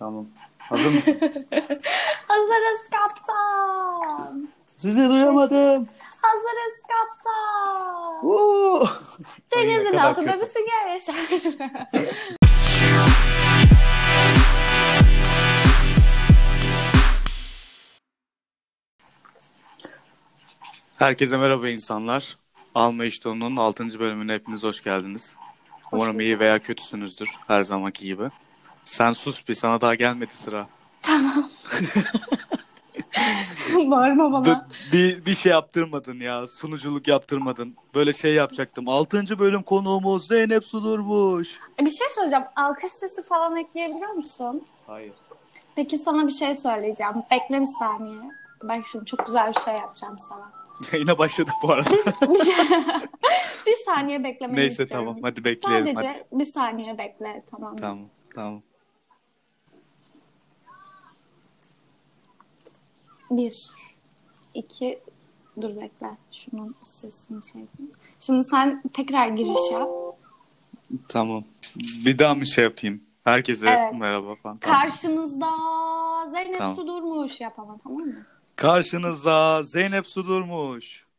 Tamam. Hazır mısın? Hazırız kaptan. Sizi duyamadım. Hazırız kaptan. Woo! Ay, ne Denizin kadar altında kötü. bir sünger yaşar. Herkese merhaba insanlar. Alma İşto'nun 6. bölümüne hepiniz hoş geldiniz. Umarım iyi veya kötüsünüzdür. Her zamanki gibi. Sen sus bir sana daha gelmedi sıra. Bağırma bana. B- bir, bir şey yaptırmadın ya. Sunuculuk yaptırmadın. Böyle şey yapacaktım. 6. bölüm konuğumuz Zeynep Sudurmuş. Bir şey söyleyeceğim. Alkış sesi falan ekleyebiliyor musun? Hayır. Peki sana bir şey söyleyeceğim. Bekle bir saniye. Bak şimdi çok güzel bir şey yapacağım sana. Yine başladık bu arada. Bir, şey... bir saniye beklemeni Neyse istiyorum. tamam hadi bekleyelim. Sadece Hadi. bir saniye bekle tamam? Tamam tamam. Bir, iki, dur bekle. Şunun sesini şey yapayım. Şimdi sen tekrar giriş yap. Tamam. Bir daha mı şey yapayım? Herkese Evet. merhaba falan. Tamam. Karşınızda Zeynep Tamam. Su Durmuş yap ama tamam mı? Karşınızda Zeynep Sudurmuş.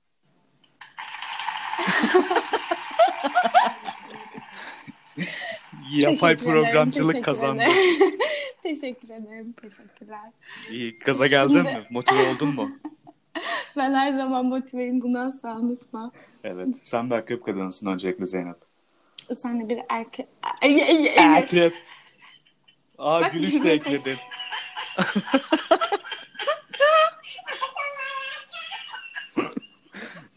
Yapay Teşekkür ederim, programcılık kazandı. teşekkür ederim, teşekkürler. İyi, gaza geldin mi? Motive oldun mu? Ben her zaman motiveyim bunu asla unutma. Evet. Sen bir akrep kadınısın öncelikle Zeynep. Sen de bir ay. Akrep. Aa Bak, gülüş de ekledin.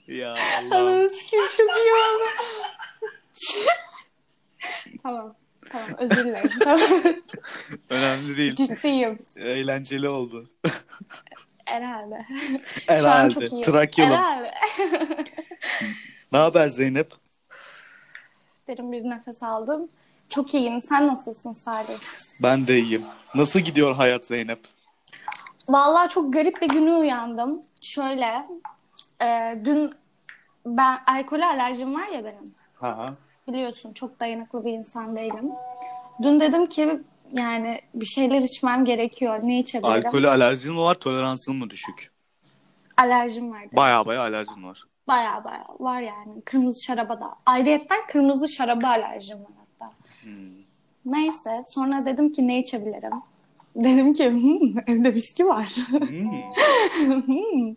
ya Allah. Ananı sikeyim çok iyi oldu. tamam, tamam özür dilerim. Tamam. Önemli değil. Ciddiyim. Eğlenceli oldu. Herhalde. Şu an çok Herhalde. Trakyalım. Herhalde. Ne haber Zeynep? Derin bir nefes aldım. Çok iyiyim. Sen nasılsın Salih? Ben de iyiyim. Nasıl gidiyor hayat Zeynep? Vallahi çok garip bir günü uyandım. Şöyle, e, dün ben alkole alerjim var ya benim. Ha. Biliyorsun çok dayanıklı bir insan değilim. Dün dedim ki yani bir şeyler içmem gerekiyor. Ne içebilirim? Alkolü alerjin mi var, toleransın mı düşük? Alerjim var. dedim. Baya baya alerjin var. Baya baya var yani. Kırmızı şaraba da. Ayrıyetten kırmızı şaraba alerjim var hatta. Hmm. Neyse sonra dedim ki ne içebilirim? Dedim ki "Hmm, evde viski var. Hmm. Hmm.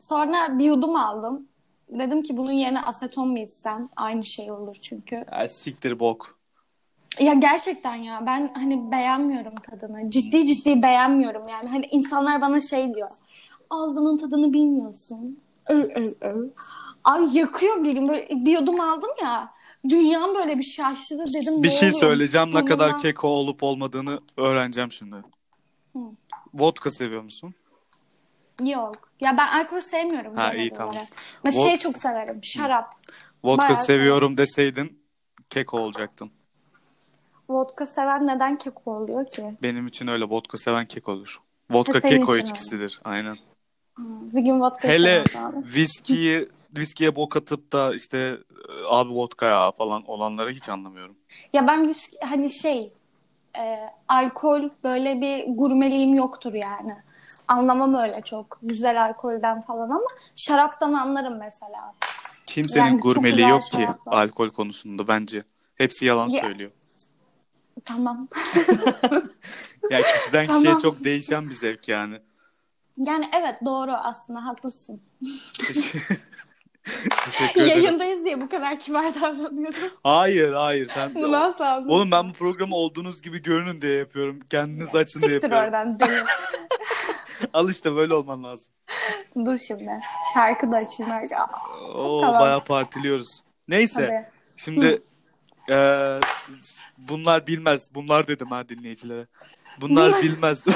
Sonra bir yudum aldım. Dedim ki bunun yerine aseton mu içsem? Aynı şey olur çünkü. Ya, siktir bok. Ya gerçekten ya ben hani beğenmiyorum kadını. Ciddi ciddi beğenmiyorum yani. Hani insanlar bana şey diyor. Ağzının tadını bilmiyorsun. Ö, ö, ö. Ay yakıyor bir gün böyle bir yudum aldım ya. Dünyam böyle bir şaştı dedim. Bir şey oluyor? söyleyeceğim. Ne kadar keko olup olmadığını öğreneceğim şimdi. Hı. Vodka seviyor musun? Yok. Ya ben alkol sevmiyorum. Ha, iyi, tamam. Ben şey çok severim. Şarap. Vodka Bayağı seviyorum deseydin keko olacaktın. Vodka seven neden keko oluyor ki? Benim için öyle. Vodka seven keko olur. Vodka Ha, keko içkisidir. Aynen. Hmm, Bir gün vodka Hele viskiyi viskiye bok atıp da işte e, abi vodka ya falan olanları hiç anlamıyorum. Ya ben viski, hani şey e, alkol böyle bir gurmeliğim yoktur yani. Anlamam öyle çok güzel alkolden falan ama şaraptan anlarım mesela. Kimsenin Yani gurmeliği yok ki şaraplar. alkol konusunda bence. Hepsi yalan Ya- söylüyor. Tamam. Yani kişiden Tamam. kişiye çok değişen bir zevk yani. Yani evet doğru aslında haklısın. Teşekkür ederim. Yayındayız diye bu kadar kibar davranıyorum. Hayır hayır sen Bunu asla anlamam. Oğlum ben bu programı olduğunuz gibi görünün diye yapıyorum. Kendiniz açın diye yapıyorum. oradan deli. Al işte böyle olman lazım. Dur şimdi. Şarkı da açayım. Oo Tamam. bayağı partiliyoruz. Neyse. Tabii. Şimdi eee, bunlar bilmez. Bunlar dedim ha dinleyicilere. Bunlar bilmez.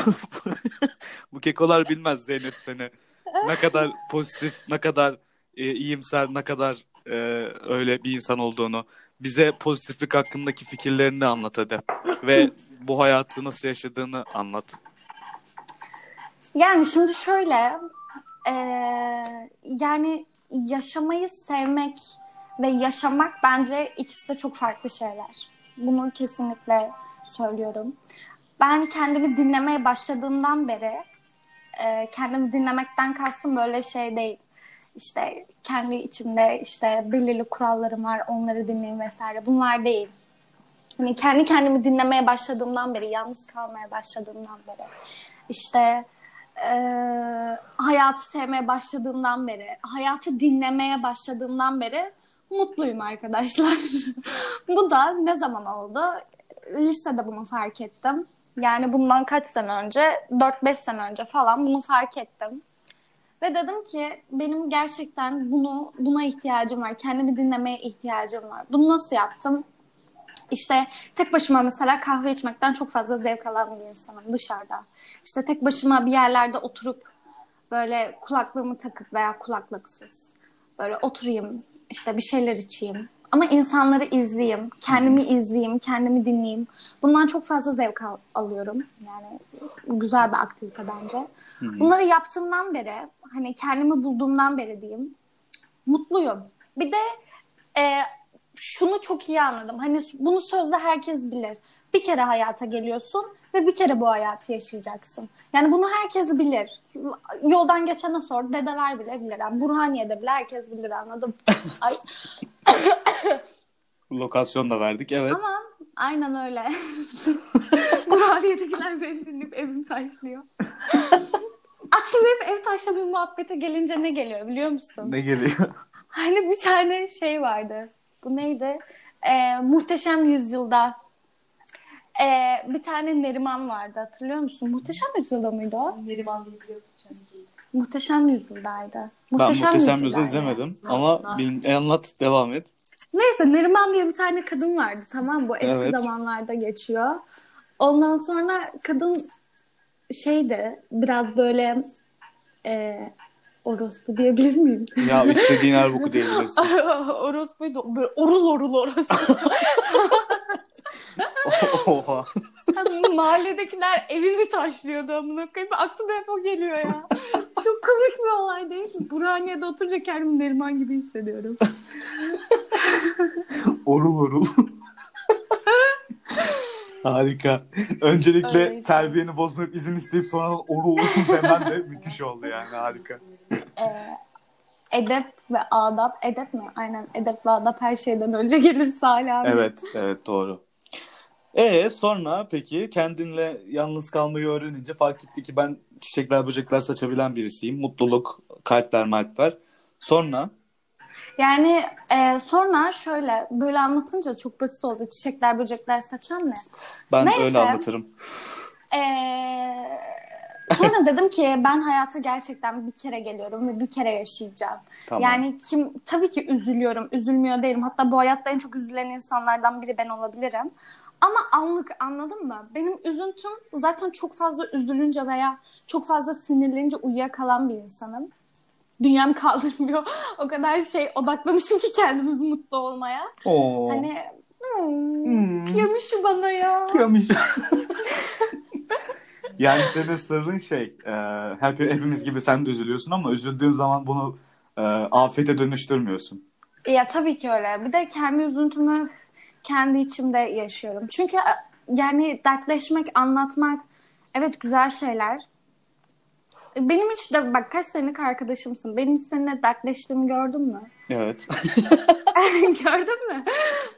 Bu kekolar bilmez Zeynep seni. Ne kadar pozitif, ne kadar e, iyimser, ne kadar e, öyle bir insan olduğunu. Bize pozitiflik hakkındaki fikirlerini anlat hadi. Ve bu hayatı nasıl yaşadığını anlat. Yani şimdi şöyle eee, yani yaşamayı sevmek ve yaşamak bence ikisi de çok farklı şeyler. Bunu kesinlikle söylüyorum. ben kendimi dinlemeye başladığımdan beri e, kendimi dinlemekten kastım böyle şey değil. İşte kendi içimde işte belirli kurallarım var onları dinleyeyim vesaire bunlar değil. Hani kendi kendimi dinlemeye başladığımdan beri, yalnız kalmaya başladığımdan beri, işte e, hayatı sevmeye başladığımdan beri, hayatı dinlemeye başladığımdan beri mutluyum arkadaşlar. Bu da ne zaman oldu? Lisede bunu fark ettim. Yani bundan kaç sene önce? 4-5 sene önce falan bunu fark ettim. Ve dedim ki benim gerçekten bunu buna ihtiyacım var. Kendimi dinlemeye ihtiyacım var. Bunu nasıl yaptım? İşte tek başıma mesela kahve içmekten çok fazla zevk alan bir insanım dışarıda. İşte tek başıma bir yerlerde oturup böyle kulaklığımı takıp veya kulaklıksız böyle oturayım, işte bir şeyler içeyim. Ama insanları izleyeyim, kendimi izleyeyim, kendimi dinleyeyim. Bundan çok fazla zevk al- alıyorum. Yani güzel bir aktivite bence. Bunları yaptığımdan beri, hani kendimi bulduğumdan beri diyeyim, mutluyum. Bir de e, şunu çok iyi anladım. Hani bunu sözde herkes bilir. Bir kere hayata geliyorsun ve bir kere bu hayatı yaşayacaksın. Yani bunu herkes bilir. Yoldan geçene sor. Dedeler bile bilir. Yani Burhaniye'de bile herkes bilir anladım. Ay, Lokasyon da verdik evet. ama aynen öyle. Burhaniye'dekiler beni dinleyip evim taşlıyor. Aklıma hep ev taşlama muhabbete gelince ne geliyor biliyor musun? Ne geliyor? Hani bir tane şey vardı. Bu neydi? Ee, Muhteşem Yüzyılda ee, bir tane Neriman vardı hatırlıyor musun? Muhteşem Yüzyılda mıydı o? Neriman tutacağım ki. Muhteşem Yüzyılda'ydı. ben Muhteşem Yüzyılda'ydı. izlemedim Ha, ama ha. bin, anlat devam et. Neyse Neriman diye bir tane kadın vardı tamam? Bu eski Evet. zamanlarda geçiyor. Ondan sonra kadın şeydi biraz böyle e, orospu diyebilir miyim? Ya istediğin her boku diyebilirsin. Orospuydu. Böyle orul orul orospu. Oha. Hani mahalledekiler evini taşlıyordu amına koyayım. Aklıma hep o geliyor ya. Çok komik bir olay değil mi? Burhaniye'de oturunca kendimi Neriman gibi hissediyorum. Orul orul. Harika. Öncelikle Öyle işte. terbiyeni bozmayıp izin isteyip sonra orul orul demen de müthiş oldu yani harika. Ee, edep ve adap. Edep mi? Aynen edep ve adap her şeyden önce gelir Salih abi. Evet, evet doğru. E sonra peki kendinle yalnız kalmayı öğrenince fark etti ki ben çiçekler böcekler saçabilen birisiyim. Mutluluk, kalpler malpler. Sonra Yani e, sonra şöyle böyle anlatınca çok basit oldu. Çiçekler böcekler saçan ne? ben Neyse. öyle anlatırım. Ee, sonra dedim ki ben hayata gerçekten bir kere geliyorum ve bir kere yaşayacağım. Tamam. Yani kim tabii ki üzülüyorum, üzülmüyor değilim. Hatta bu hayatta en çok üzülen insanlardan biri ben olabilirim. Ama anlık anladın mı? Benim üzüntüm zaten çok fazla üzülünce veya çok fazla sinirlenince uyuyakalan bir insanım. Dünyam kaldırmıyor. O kadar şey odaklamışım ki kendimi mutlu olmaya. Oo. Hani hmm, Hmm. kıyamış bana ya. Kıyamış. yani senin sırrın şey, e, hep, hepimiz gibi sen de üzülüyorsun ama üzüldüğün zaman bunu e, afete dönüştürmüyorsun. Ya tabii ki öyle. Bir de kendi üzüntümü kendi içimde yaşıyorum. Çünkü e, yani dertleşmek, anlatmak evet güzel şeyler. Benim hiç de bak kaç senelik arkadaşımsın. Benim hiç seninle dertleştiğimi gördün mü? Evet. gördün mü?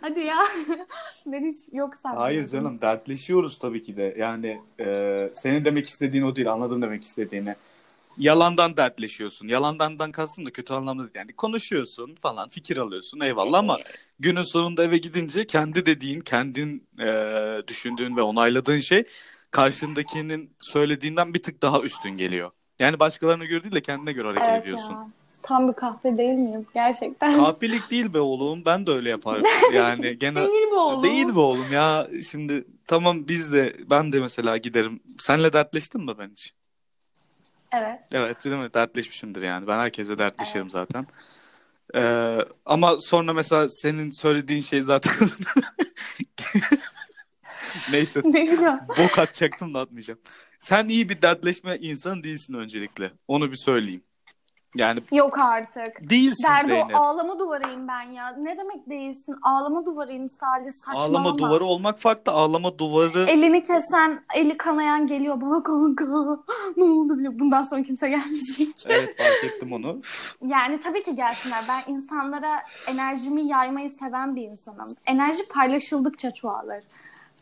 Hadi ya. ben hiç yok sandım. Hayır canım dertleşiyoruz tabii ki de. Yani e, senin demek istediğin o değil. Anladım demek istediğini. Yalandan dertleşiyorsun. Yalandandan kastım da kötü anlamda değil. Yani konuşuyorsun falan, fikir alıyorsun eyvallah ama günün sonunda eve gidince kendi dediğin, kendin e, düşündüğün ve onayladığın şey karşındakinin söylediğinden bir tık daha üstün geliyor. Yani başkalarına göre değil de kendine göre hareket Evet ediyorsun. ya. Tam bir kahpe değil miyim? Gerçekten. Kahpelik değil be oğlum. Ben de öyle yaparım. Yani gene Değil mi oğlum? Değil be oğlum ya. Şimdi tamam biz de ben de mesela giderim. Senle dertleştin mi ben hiç? Evet. Evet değil mi? Dertleşmişimdir yani. Ben herkese dertleşirim zaten. Ee, ama sonra mesela senin söylediğin şey zaten neyse bok atacaktım da atmayacağım. Sen iyi bir dertleşme insanı değilsin öncelikle. Onu bir söyleyeyim. Yani Yok artık. değilsin Derdi Zeynep. ağlama duvarıyım ben ya. Ne demek değilsin? Ağlama duvarıyım sadece saçmalama. Ağlama duvarı olmak farklı. Ağlama duvarı Elini kesen, eli kanayan geliyor bana kanka. ne oldu bile bundan sonra kimse gelmeyecek. evet fark ettim onu. Yani tabii ki gelsinler. Ben insanlara enerjimi yaymayı seven bir insanım. Enerji paylaşıldıkça çoğalır.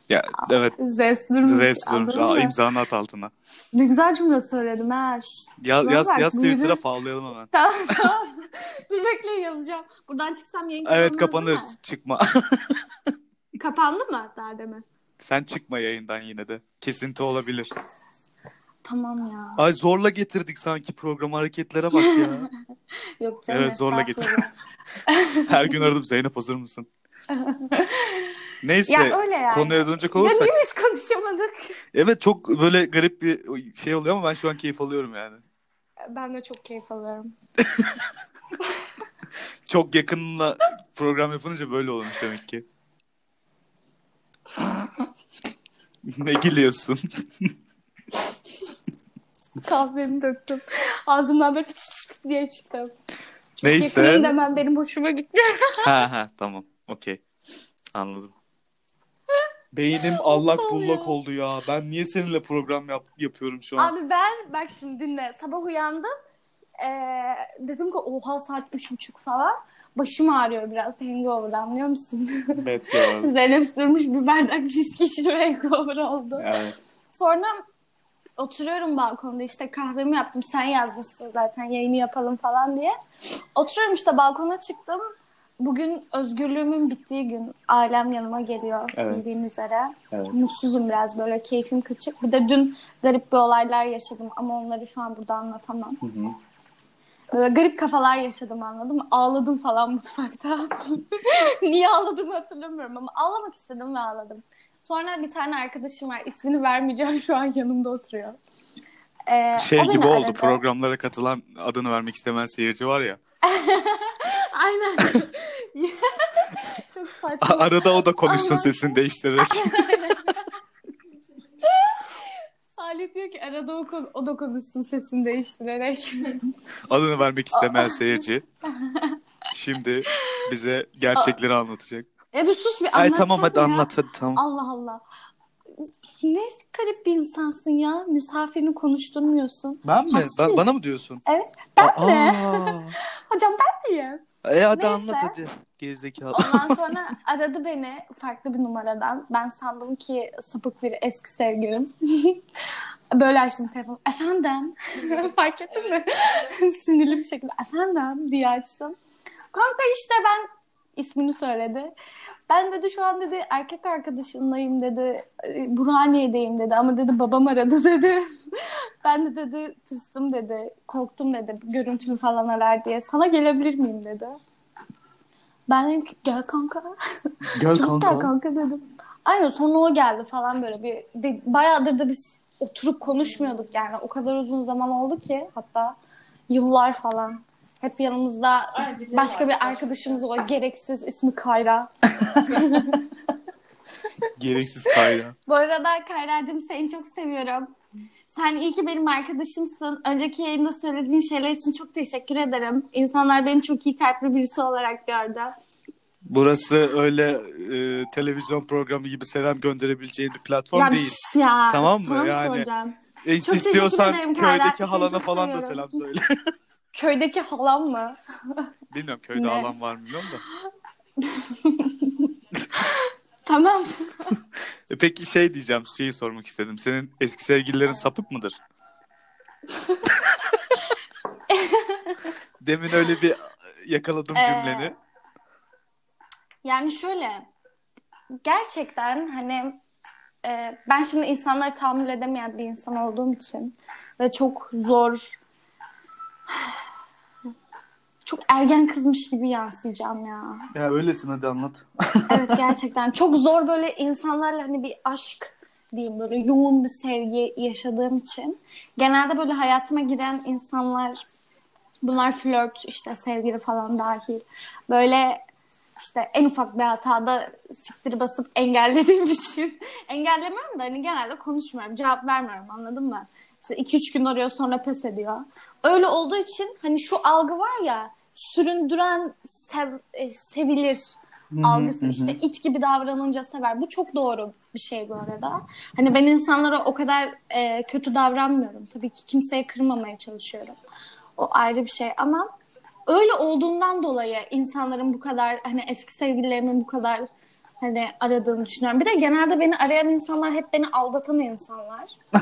Ya evet. Zes durmuş. Res durmuş. anladın Aa, imzanı at altına. Ne güzel cümle söyledim ha. Şşt. Yaz, yaz, yaz. Twitter'a favlayalım hemen. Tamam tamam. Dur bekle yazacağım. Buradan çıksam yayın Evet kapanır. Çıkma. Kapandı mı daha demin? Sen çıkma yayından yine de. Kesinti olabilir. Tamam ya. Ay zorla getirdik sanki program hareketlere bak ya. Yok canım. Evet, zorla estağfurullah. Her gün aradım Zeynep hazır mısın? Neyse Ya öyle yani. konuya dönecek Ya olursak. niye biz konuşamadık? Evet çok böyle garip bir şey oluyor ama ben şu an keyif alıyorum yani. Ben de çok keyif alıyorum. Çok yakınla program yapınca böyle olmuş demek ki. ne gülüyorsun? Kahvemi döktüm. Ağzımdan böyle pıt pıt diye çıktı. Neyse. Yakınım demem benim hoşuma gitti. ha ha tamam. Okey. Anladım. Beynim allak bullak oldu ya. Ben niye seninle program yap- yapıyorum şu an? Abi ben bak şimdi dinle. Sabah uyandım. Ee, dedim ki oha saat üç buçuk falan. Başım ağrıyor biraz hangover anlıyor musun? Bad girl. Zeynep sürmüş bir bardak viski içti ve hangover oldu. Evet. Sonra oturuyorum balkonda işte kahvemi yaptım. Sen yazmışsın zaten yayını yapalım falan diye. Oturuyorum işte balkona çıktım. Bugün özgürlüğümün bittiği gün ailem yanıma geliyor Evet. bildiğin üzere. Evet. Mutsuzum biraz böyle keyfim kaçık. Bir de dün garip bir olaylar yaşadım ama onları şu an burada anlatamam. Hı hı. Böyle garip kafalar yaşadım anladın mı? Ağladım falan mutfakta. Niye ağladığımı hatırlamıyorum ama ağlamak istedim ve ağladım. Sonra bir tane arkadaşım var. ismini vermeyeceğim şu an yanımda oturuyor. Ee, Şey gibi oldu aradı. programlara katılan adını vermek istemeyen seyirci var ya. Aynen. Çok saçma. Arada o da konuşsun Allah. sesini değiştirerek. Salih diyor ki arada o, kon- o da konuşsun sesini değiştirerek. adını vermek istemeyen seyirci. Şimdi bize gerçekleri anlatacak. e bir sus bir Ay anlat. tamam hadi ya. anlat hadi tamam. Allah Allah. Ne garip bir insansın ya. Misafirini konuşturmuyorsun. Ben mi? Haksız. Ben, bana mı diyorsun? Evet. Ben Aa, de. Hocam ben miyim? E hadi Neyse. anlat hadi. Gerizekalı. Ondan sonra aradı beni farklı bir numaradan. Ben sandım ki sapık bir eski sevgilim. Böyle açtım telefonu. Efendim? Fark ettin mi? Sinirli bir şekilde efendim diye açtım. Kanka işte ben ismini söyledi. Ben dedi şu an dedi erkek arkadaşınlayım dedi. e, Burhaniye'deyim dedi ama dedi babam aradı dedi. ben de dedi tırstım dedi. Korktum dedi. Görüntülü falan arar diye. Sana gelebilir miyim dedi. Ben dedim ki gel kanka. Gel Çok gel kanka dedim. Aynen sonra o geldi falan böyle bir de, bayağıdır da biz oturup konuşmuyorduk yani. O kadar uzun zaman oldu ki hatta yıllar falan. Hep yanımızda Ay, bir başka var, bir arkadaşımız o gereksiz ismi Kayra. Gereksiz kayda. Bu arada Kayra'cığım seni çok seviyorum. Sen iyi ki benim arkadaşımsın. Önceki yayında söylediğin şeyler için çok teşekkür ederim. İnsanlar beni çok iyi kalpli birisi olarak gördü. Burası öyle e, televizyon programı gibi selam gönderebileceğin bir platform ya, değil. ya. Tamam mı? mı Yani- soracağım? E, Çok istiyorsan Kayra. köydeki halana falan da seviyorum. selam söyle. Köydeki halam mı? Bilmiyorum köyde Ne? halan var mı bilmiyorum da. Tamam. E, peki şey diyeceğim, şeyi sormak istedim. Senin eski sevgililerin sapık mıdır? Demin öyle bir yakaladım Ee, cümleni. Yani şöyle gerçekten hani e, ben şimdi insanları tahammül edemeyen bir insan olduğum için ve çok zor çok ergen kızmış gibi yansıyacağım ya. Ya öylesin hadi anlat. Evet gerçekten çok zor böyle insanlarla hani bir aşk diyeyim böyle yoğun bir sevgi yaşadığım için genelde böyle hayatıma giren insanlar bunlar flört işte sevgili falan dahil böyle işte en ufak bir hatada siktir basıp engellediğim için engellemiyorum da hani genelde konuşmuyorum. Cevap vermiyorum anladın mı? İşte 2-3 gün arıyor sonra pes ediyor. Öyle olduğu için hani şu algı var ya süründüren sev- e, sevilir algısı işte it gibi davranınca sever. Bu çok doğru bir şey bu arada. Hani ben insanlara o kadar e, kötü davranmıyorum. Tabii ki kimseye kırmamaya çalışıyorum. O ayrı bir şey ama öyle olduğundan dolayı insanların bu kadar hani eski sevgililerimin bu kadar hani aradığını düşünüyorum. Bir de genelde beni arayan insanlar hep beni aldatan insanlar.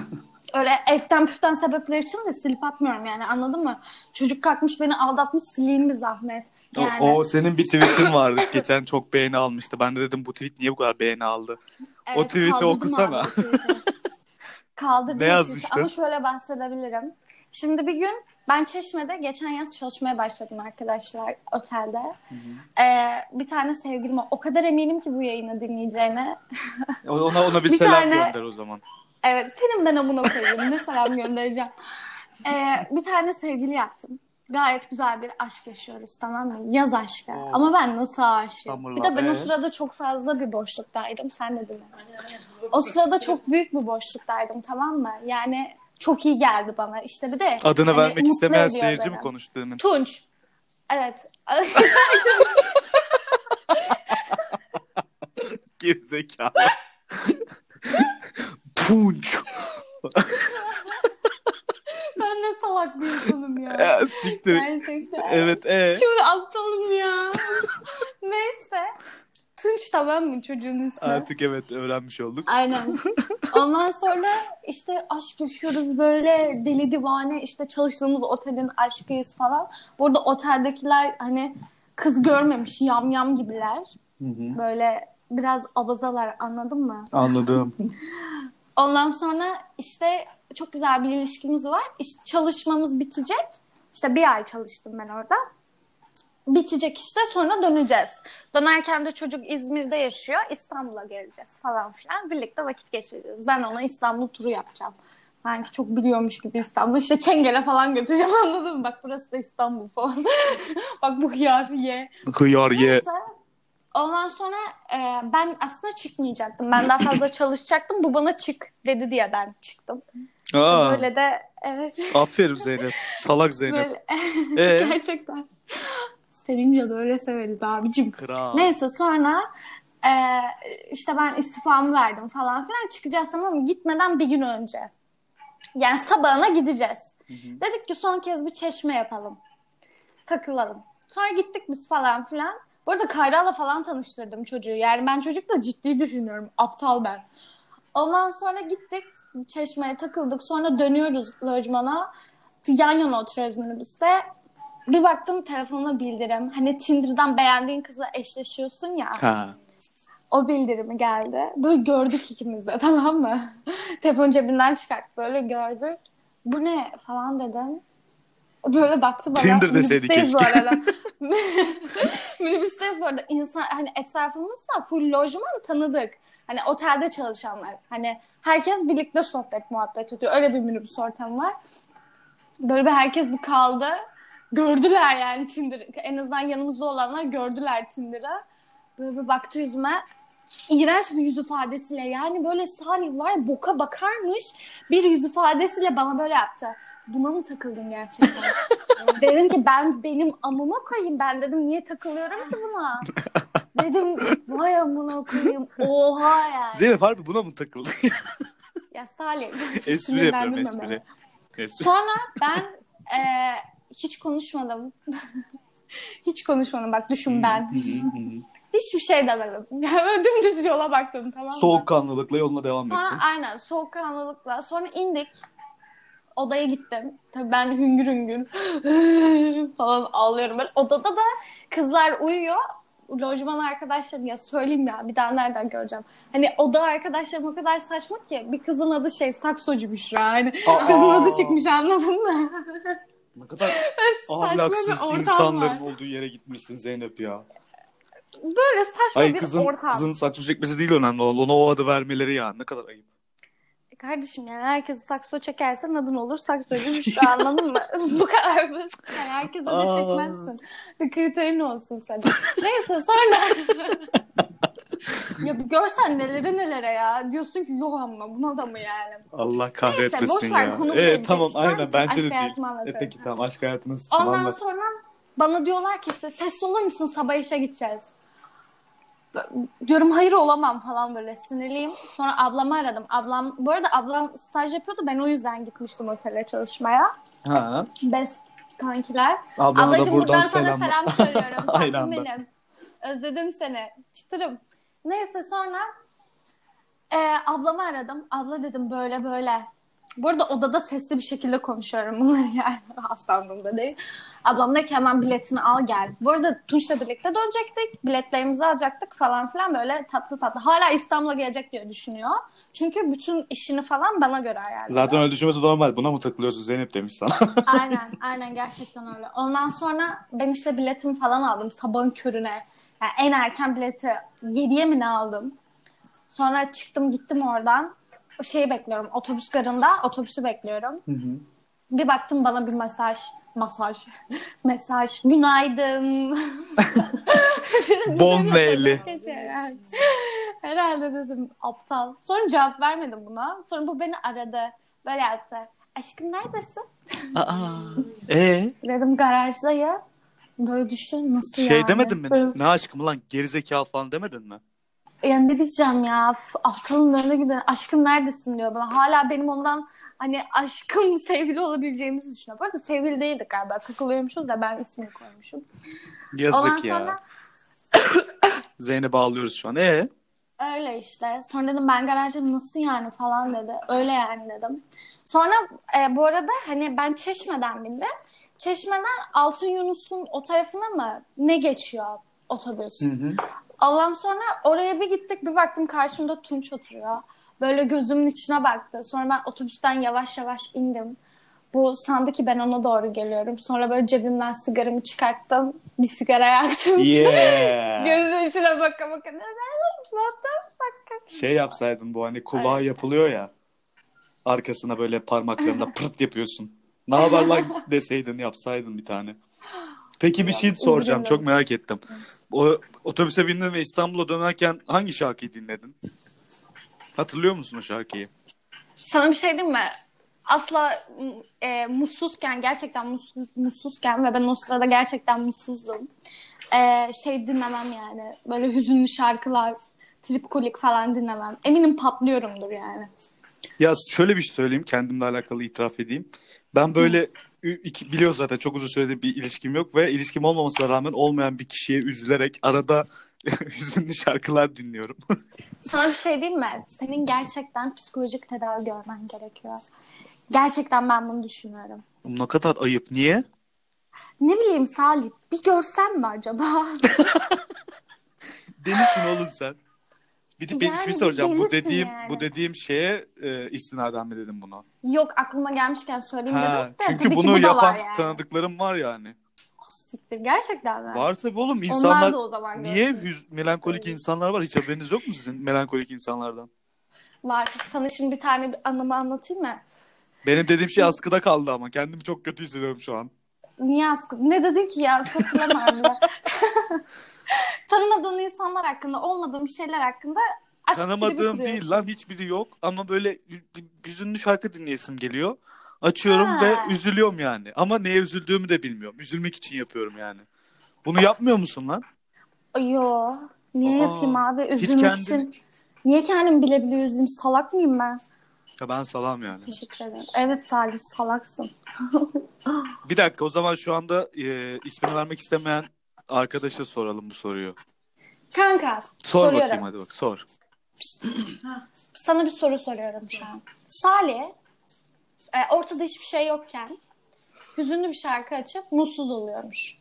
Öyle eften püften sebepler için de silip atmıyorum yani anladın mı? Çocuk kalkmış beni aldatmış sileyim bir zahmet. O- Yani. O, senin bir tweetin vardı. Geçen çok beğeni almıştı. Ben de dedim bu tweet niye bu kadar beğeni aldı? o Evet, tweet'i okusana. o tweet'i. Kaldırdım Ne tweet'i yazmıştın? Ama şöyle bahsedebilirim. Şimdi bir gün ben Çeşme'de geçen yaz çalışmaya başladım arkadaşlar otelde. Ee, bir tane sevgilime o kadar eminim ki bu yayını dinleyeceğine. Ona ona bir, Bir selam tane- gönder o zaman. Evet senin ben amına koyayım. Ne selam göndereceğim. Ee, bir tane sevgili yaptım. Gayet güzel bir aşk yaşıyoruz tamam mı? Yaz aşkı. Oo. Ama ben nasıl aşığım? Bir de ben o sırada çok fazla bir boşluktaydım. Sen de dinle. O sırada çok büyük bir boşluktaydım tamam mı? Yani çok iyi geldi bana. İşte bir de Adını hani vermek istemeyen seyirci mi beni. konuştu demin? Tunç. Evet. Gerizekalı. Punç. ben ne salak bir insanım ya. Ya, Siktir. Gerçekten. Evet e. Şimdi aptalım ya. Neyse. Tunç tamam mı çocuğun ismi? Artık evet öğrenmiş olduk. Aynen. Ondan sonra işte aşk yaşıyoruz böyle deli divane işte çalıştığımız otelin aşkıyız falan. Burada oteldekiler hani kız görmemiş yam yam gibiler. Böyle biraz abazalar anladın mı? Anladım. Ondan sonra işte çok güzel bir ilişkimiz var. İşte çalışmamız bitecek. İşte bir ay çalıştım ben orada. Bitecek işte sonra döneceğiz. Dönerken de çocuk İzmir'de yaşıyor. İstanbul'a geleceğiz falan filan. Birlikte vakit geçireceğiz. Ben ona İstanbul turu yapacağım. Sanki çok biliyormuş gibi İstanbul. İşte Çengel'e falan götüreceğim anladın mı? Bak burası da İstanbul falan. Bak bu hıyar ye. Hıyar ye. Neyse. Ondan sonra e, ben aslında çıkmayacaktım. Ben daha fazla çalışacaktım. Bu bana çık dedi diye ben çıktım. Aa, böyle de evet. aferin Zeynep. Salak Zeynep. Böyle, Ee? gerçekten. Sevince böyle severiz abicim. Kral. Neyse sonra e, işte ben istifamı verdim falan filan çıkacağız tamam mı? Gitmeden bir gün önce. Yani sabahına gideceğiz. Dedik ki son kez bir çeşme yapalım. Takılalım. Sonra gittik biz falan filan. Bu arada Kayra'la falan tanıştırdım çocuğu. Yani ben çocukla ciddi düşünüyorum. Aptal ben. Ondan sonra gittik çeşmeye takıldık. Sonra dönüyoruz lojmana. Yan yana oturuyoruz minibüste. Bir baktım telefonuna bildirim. Hani Tinder'dan beğendiğin kızla eşleşiyorsun ya. Ha. O bildirimi geldi. Böyle gördük ikimiz de tamam mı? Telefon cebinden çıkart böyle gördük. Bu ne falan dedim. Böyle baktı bana. Tinder deseydi Minibüsteyiz bu keşke. arada. Minibüsteyiz bu arada. İnsan, hani etrafımızda full lojman tanıdık. Hani otelde çalışanlar. Hani herkes birlikte sohbet muhabbet ediyor. Öyle bir minibüs ortamı var. Böyle bir herkes bir kaldı. Gördüler yani Tinder. En azından yanımızda olanlar gördüler Tinder'ı. Böyle bir baktı yüzüme. İğrenç bir yüz ifadesiyle yani böyle Salihler boka bakarmış bir yüz ifadesiyle bana böyle yaptı. Buna mı takıldın gerçekten? dedim ki ben benim amıma koyayım. Ben dedim niye takılıyorum ki buna? dedim vay amına koyayım. Oha yani. Zeynep harbi buna mı takıldın? Ya Salih. espri yapıyorum espri. Espri. Sonra ben e, hiç konuşmadım. hiç konuşmadım. Bak düşün ben. Hiçbir şey demedim. Yani dümdüz yola baktım tamam mı? Soğukkanlılıkla yoluna devam Sonra ettin. aynen soğukkanlılıkla. Sonra indik. Odaya gittim. Tabii ben hüngür hüngür falan ağlıyorum. Böyle odada da kızlar uyuyor. Lojman arkadaşlarım ya söyleyeyim ya bir daha nereden göreceğim. Hani oda arkadaşlarım o kadar saçma ki bir kızın adı şey Saksocu Büşra. Hani Aa! kızın adı çıkmış anladın mı? Ne kadar Saçma bir ahlaksız ortam insanların var. olduğu yere gitmişsin Zeynep ya. Böyle saçma Ay bir kızın ortam. kızın saksı çekmesi değil önemli. Ona o adı vermeleri ya. Ne kadar ayıp. Kardeşim yani herkesi sakso çekersen adın olur saksocu Büşra anladın mı? Bu kadar basit. Yani herkese de çekmezsin. Bir kriterin olsun senin. Neyse sonra ya bir görsen nelere nelere ya. Diyorsun ki yok ama buna da mı yani? Allah Neyse, kahretmesin boş ver, ya. konu değil. tamam aynen bence de değil. E, peki tamam aşk hayatınız için Ondan anlat. sonra bana diyorlar ki işte sessiz olur musun sabah işe gideceğiz. Diyorum hayır olamam falan böyle sinirliyim. Sonra ablamı aradım. Ablam bu arada ablam staj yapıyordu. Ben o yüzden gitmiştim otele çalışmaya. Ha. Best kankiler. Ablana da Ablacığım buradan buradan sana selam. selam söylüyorum. Anda. benim. Özledim seni. Çıtırım. Neyse sonra e, ablamı aradım. Abla dedim böyle böyle. Bu arada odada sesli bir şekilde konuşuyorum bunları yani. Hastanımda değil. Ablam dedi ki hemen biletini al gel. Bu arada Tunç'la birlikte dönecektik. Biletlerimizi alacaktık falan filan böyle tatlı tatlı. Hala İstanbul'a gelecek diye düşünüyor. Çünkü bütün işini falan bana göre ayarladı. Zaten öyle düşünmesi normal. Buna mı takılıyorsun Zeynep demiş sana. Aynen, aynen gerçekten öyle. Ondan sonra ben işte biletimi falan aldım sabahın körüne. Yani en erken bileti 7'ye mi ne aldım? Sonra çıktım gittim oradan. Şeyi bekliyorum. Otobüs garında otobüsü bekliyorum. Bir baktım bana bir masaj. Masaj. Mesaj. Günaydın. Dedim, Bon "Bu ne Leyli." mesaj geçiyor herhalde. Herhalde dedim aptal. Sonra cevap vermedim buna. Sonra bu beni aradı. Böyle yaptı. Aşkım neredesin? Aa. E Dedim garajdayım. Böyle düştün nasıl şey yani? demedin mi? Böyle, Ne aşkım lan gerizekalı falan demedin mi? ya ne diyeceğim ya? Aptalın önüne giden aşkım neredesin diyor bana. Hala benim ondan hani aşkım sevgili olabileceğimizi düşünüyor. Bu arada sevgili değildik galiba. Takılıyormuşuz da ben ismini koymuşum. Yazık Ondan ya. sonra Zeynep'i ağlıyoruz şu an. E öyle işte. Sonra dedim ben garajdayım nasıl yani falan dedi. Öyle yani dedim. Sonra e, bu arada hani ben Çeşme'den bindim. Çeşme'den Altın Yunus'un o tarafına mı ne geçiyor otobüs? Ondan sonra oraya bir gittik bir baktım karşımda Tunç oturuyor. Böyle gözümün içine baktı. Sonra ben otobüsten yavaş yavaş indim. Bu sandı ki ben ona doğru geliyorum. Sonra böyle cebimden sigaramı çıkarttım. Bir sigara yaktım. Yeah. Gözümün içine baka baka. Şey yapsaydın bu hani kulağa Evet. yapılıyor ya. Arkasına böyle parmaklarında pırt yapıyorsun. Ne haber lan deseydin yapsaydın bir tane. Peki bir şey soracağım üzgünüm. çok merak ettim. O otobüse bindin ve İstanbul'a dönerken hangi şarkıyı dinledin? Hatırlıyor musun o şarkıyı? Sana bir şey diyeyim mi? Asla e, mutsuzken, gerçekten mutsuz, mutsuzken ve ben o sırada gerçekten mutsuzdum. E, şey dinlemem yani. Böyle hüzünlü şarkılar, tripkolik falan dinlemem. Eminim patlıyorumdur yani. Ya şöyle bir şey söyleyeyim kendimle alakalı itiraf edeyim. Ben böyle iki, biliyoruz zaten çok uzun süredir bir ilişkim yok ve ilişkim olmamasına rağmen olmayan bir kişiye üzülerek arada hüzünlü şarkılar dinliyorum. Sana bir şey diyeyim mi? Senin gerçekten psikolojik tedavi görmen gerekiyor. Gerçekten ben bunu düşünüyorum. ne kadar ayıp. Niye? Ne bileyim Salih, bir görsem mi acaba? Delisin oğlum sen. Bir de ben Yani bir şey soracağım. Bu dediğim yani. bu dediğim şeye e, istinaden mi dedim bunu? Yok aklıma gelmişken söyleyeyim Ha, dedim de çünkü tabii ki bunu bu yapan var yani. tanıdıklarım var yani. Siktir gerçekten mi? Var tabii oğlum Onlar insanlar da o zaman niye hüz- melankolik insanlar var? Hiç haberiniz yok mu sizin melankolik insanlardan? Var. Sana şimdi bir tane bir anımı anlatayım mı? Benim dediğim şey askıda kaldı ama kendimi çok kötü hissediyorum şu an. Niye askı? Ne dedin ki ya? Hatırlamıyorum bile. Tanımadığın insanlar hakkında, olmadığın bir şeyler hakkında aşk tribi Tanımadığım kuruyorsun. değil lan hiçbiri yok ama böyle bir hüzünlü şarkı dinleyesim geliyor. Açıyorum Ha. ve üzülüyorum yani. Ama neye üzüldüğümü de bilmiyorum. Üzülmek için yapıyorum yani. Bunu yapmıyor musun lan? Yo. Niye Aa, yapayım abi? hiç Üzülmek kendini- için. Niye kendim bile bile üzeyim? Salak mıyım ben? Ya ben salam yani. Teşekkür ederim. Evet Salih salaksın. Bir dakika o zaman şu anda e, ismini vermek istemeyen arkadaşa soralım bu soruyu. Kanka Sor soruyorum. bakayım hadi bak sor. Sana bir soru soruyorum şu an. Salih e, ortada hiçbir şey yokken hüzünlü bir şarkı açıp mutsuz oluyormuş.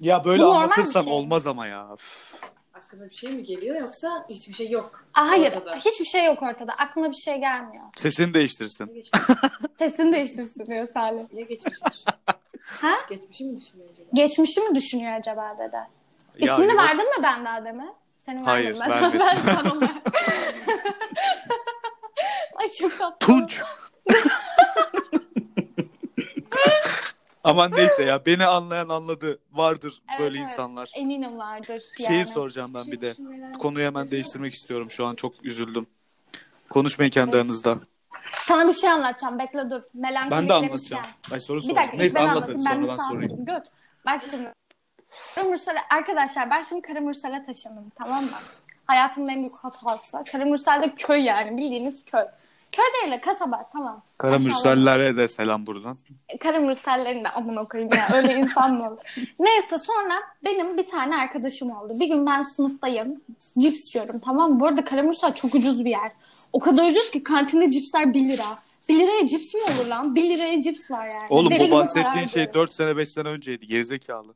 Ya böyle Bu anlatırsan şey. olmaz ama ya. Aklına bir şey mi geliyor yoksa hiçbir şey yok? Aa, hayır Ortada. hiçbir şey yok ortada. Aklına bir şey gelmiyor. Sesini değiştirsin. Sesini değiştirsin diyor Salih. niye geçmiş Ha? Geçmişi mi düşünüyor acaba? Geçmişi mi düşünüyor acaba dedi. Ya İsmini yok. verdin mi ben daha demin? Seni Hayır, verdim ben. vermedim. Ben- tamam. Ay çok. Tunç. Aman neyse ya beni anlayan anladı. Vardır Evet, böyle evet. insanlar. Eminim vardır. Şeyi yani. soracağım ben bir de. Konuyu hemen değiştirmek istiyorum şu an çok üzüldüm. Konuşmayın kendi Evet. aranızda. Sana bir şey anlatacağım. Bekle dur. Melankolik Ben de anlatacağım. Ay soru Bir soracağım. dakika Neyse ben anlat anlatayım. hadi Ben sonra ben sorayım. Göt. Bak şimdi. Karamürsel'e, arkadaşlar ben şimdi Karamürsel'e taşındım tamam mı? Hayatımın en büyük hatası. Karamürsel'de köy yani bildiğiniz köy. De kasaba tamam. Karamürsellere de selam buradan. Karamürsellerin de amına koyayım ya. Öyle insan mı olur? Neyse sonra benim bir tane arkadaşım oldu. Bir gün ben sınıftayım. Cips yiyorum tamam mı? Bu arada Karamürsel çok ucuz bir yer. O kadar ucuz ki kantinde cipsler 1 lira. 1 liraya cips mi olur lan? 1 liraya cips var yani. Oğlum Deli bu bahsettiğin şey harcıyorum. 4 sene 5 sene önceydi. Gerizekalı.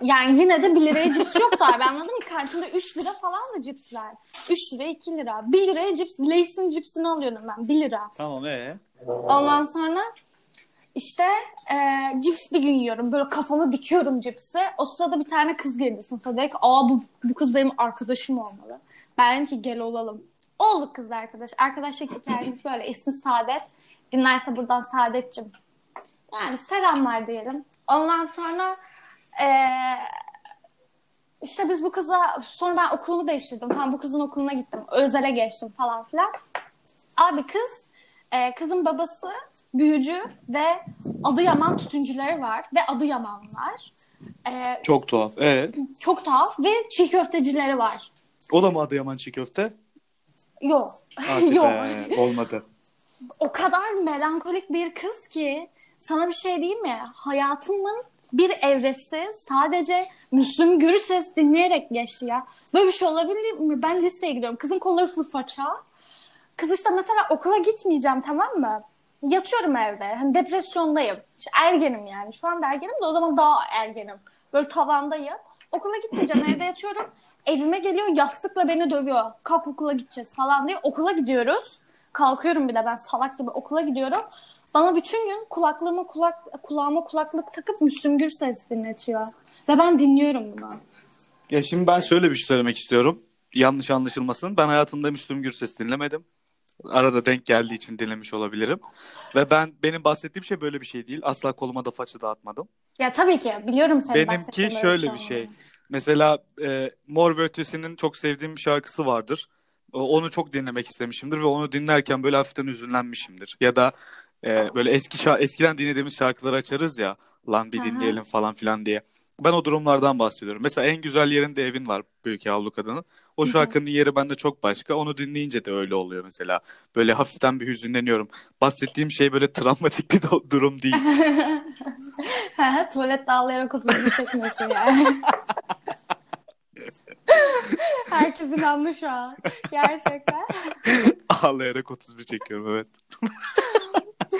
Yani yine de 1 liraya cips yok da abi anladın mı? Kantinde 3 lira falan da cipsler. 3 lira 2 lira. 1 liraya cips. Lay's'in cipsini alıyordum ben 1 lira. Tamam ee? Ondan sonra işte e, cips bir gün yiyorum. Böyle kafamı dikiyorum cipsi. O sırada bir tane kız geldi sınıfa. Dedi ki aa bu, bu kız benim arkadaşım olmalı. Ben dedim ki gel olalım. Olduk kız arkadaş. Arkadaşlık hikayemiz böyle. İsmi Saadet. Dinlerse buradan Saadet'cim. Yani selamlar diyelim. Ondan sonra e, işte biz bu kıza sonra ben okulumu değiştirdim falan. Bu kızın okuluna gittim. Özele geçtim falan filan. Abi kız e, kızın babası büyücü ve Adıyaman tütüncüleri var ve Adıyamanlılar. E, Çok tuhaf. Evet. çok tuhaf ve çiğ köftecileri var. O da mı Adıyaman çiğ köfte? Yok. Yok. be. Olmadı. O kadar melankolik bir kız ki sana bir şey diyeyim mi? Hayatımın bir evresi sadece Müslüm Gürses dinleyerek geçti ya. Böyle bir şey olabilir mi? Ben liseye gidiyorum. Kızın kolları full. Kız işte mesela okula gitmeyeceğim tamam mı? Yatıyorum evde. Hani depresyondayım. İşte ergenim yani. Şu anda ergenim de o zaman daha ergenim. Böyle tavandayım. Okula gitmeyeceğim. evde yatıyorum. Evime geliyor yastıkla beni dövüyor. Kalk okula gideceğiz falan diye. Okula gidiyoruz. Kalkıyorum bir de ben salak gibi okula gidiyorum. Bana bütün gün kulaklığıma kulak kulağıma kulaklık takıp Müslüm Gürses dinletiyor. Ve ben dinliyorum bunu. Ya şimdi ben şöyle bir şey söylemek istiyorum. Yanlış anlaşılmasın. Ben hayatımda Müslüm Gürses dinlemedim. Arada denk geldiği için dinlemiş olabilirim. Ve ben benim bahsettiğim şey böyle bir şey değil. Asla koluma da façı dağıtmadım. Ya tabii ki biliyorum senin Benimki şöyle bir olduğunu. şey. Mesela e, Mor ve Ötesi'nin çok sevdiğim bir şarkısı vardır. Onu çok dinlemek istemişimdir ve onu dinlerken böyle hafiften üzünlenmişimdir. Ya da e, böyle eski şa- eskiden dinlediğimiz şarkıları açarız ya lan bir Aha. dinleyelim falan filan diye. Ben o durumlardan bahsediyorum. Mesela en güzel yerinde evin var Büyük Yavru Kadının. O şarkının yeri bende çok başka. Onu dinleyince de öyle oluyor mesela. Böyle hafiften bir hüzünleniyorum. Bahsettiğim şey böyle travmatik bir durum değil. Tuvalette ağlayarak otuzunu çekmiyorsun yani. Herkes inandı şu an. Gerçekten. Ağlayarak 31 çekiyorum evet.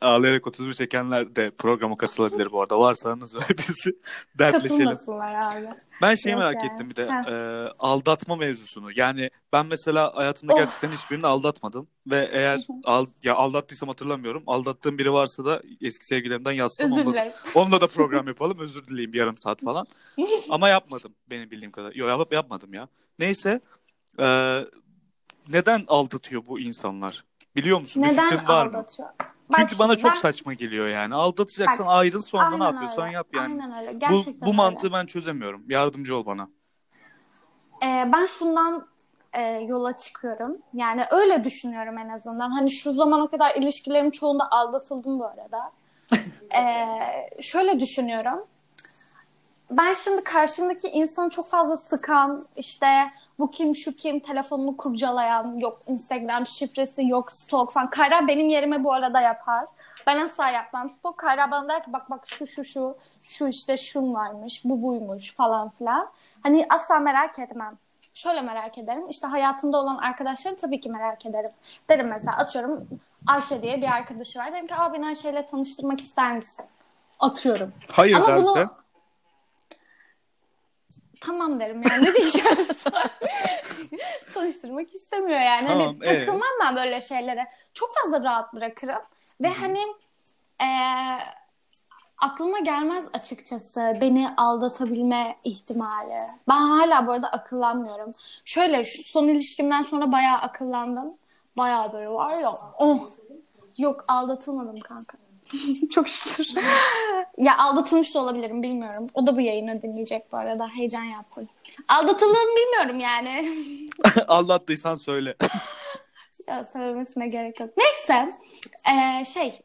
Ağlayarak 31 çekenler de programa katılabilir bu arada. Varsanız öyle birisi dertleşelim. Abi. Ben şeyi Yok merak yani. ettim bir de e, aldatma mevzusunu. Yani ben mesela hayatımda Of. gerçekten hiçbirini aldatmadım ve eğer al, ya aldattıysam hatırlamıyorum. Aldattığım biri varsa da eski sevgilerimden yazsam Özür onunla, dilerim. onunla da program yapalım. Özür dileyim bir yarım saat falan. Ama yapmadım benim bildiğim kadar. Yok yap, yapmadım ya. Neyse e, neden aldatıyor bu insanlar? Biliyor musun? Bir Neden fikrin var mı? aldatıyor? Çünkü Bak bana çok ben- saçma geliyor yani. Aldatacaksan Bak, ayrıl sonra ne yapıyorsan öyle. yap yani. Aynen öyle. Bu, Gerçekten bu öyle. mantığı ben çözemiyorum. Yardımcı ol bana. Ee, ben şundan e, yola çıkıyorum. Yani öyle düşünüyorum en azından. Hani şu zamana kadar ilişkilerim çoğunda aldatıldım bu arada. Ee, şöyle düşünüyorum. Ben şimdi karşımdaki insanı çok fazla sıkan, işte bu kim şu kim telefonunu kurcalayan, yok Instagram şifresi, yok stalk falan. Kayra benim yerime bu arada yapar. Ben asla yapmam stalk. Kayra bana der ki bak bak şu şu şu, şu işte şun varmış, bu buymuş falan filan. Hani asla merak etmem. Şöyle merak ederim. İşte hayatımda olan arkadaşlarım tabii ki merak ederim. Derim mesela atıyorum Ayşe diye bir arkadaşı var. Derim ki abi beni Ayşe'yle tanıştırmak ister misin? Atıyorum. Hayır Ama derse. bunu tamam derim yani ne diyeceğim? Tanıştırmak istemiyor yani. Tamam, hani ee? takılmam ben böyle şeylere. Çok fazla rahat bırakırım. Ve hani eee, aklıma gelmez açıkçası beni aldatabilme ihtimali. Ben hala bu arada akıllanmıyorum. Şöyle şu son ilişkimden sonra bayağı akıllandım. Bayağı böyle var ya. Oh. Yok aldatılmadım kanka. Çok şükür. ya aldatılmış da olabilirim bilmiyorum. O da bu yayını dinleyecek bu arada. Heyecan yaptım. Aldatıldığımı bilmiyorum yani. Anlattıysan söyle. Ya söylemesine gerek yok. Neyse. Ee, şey.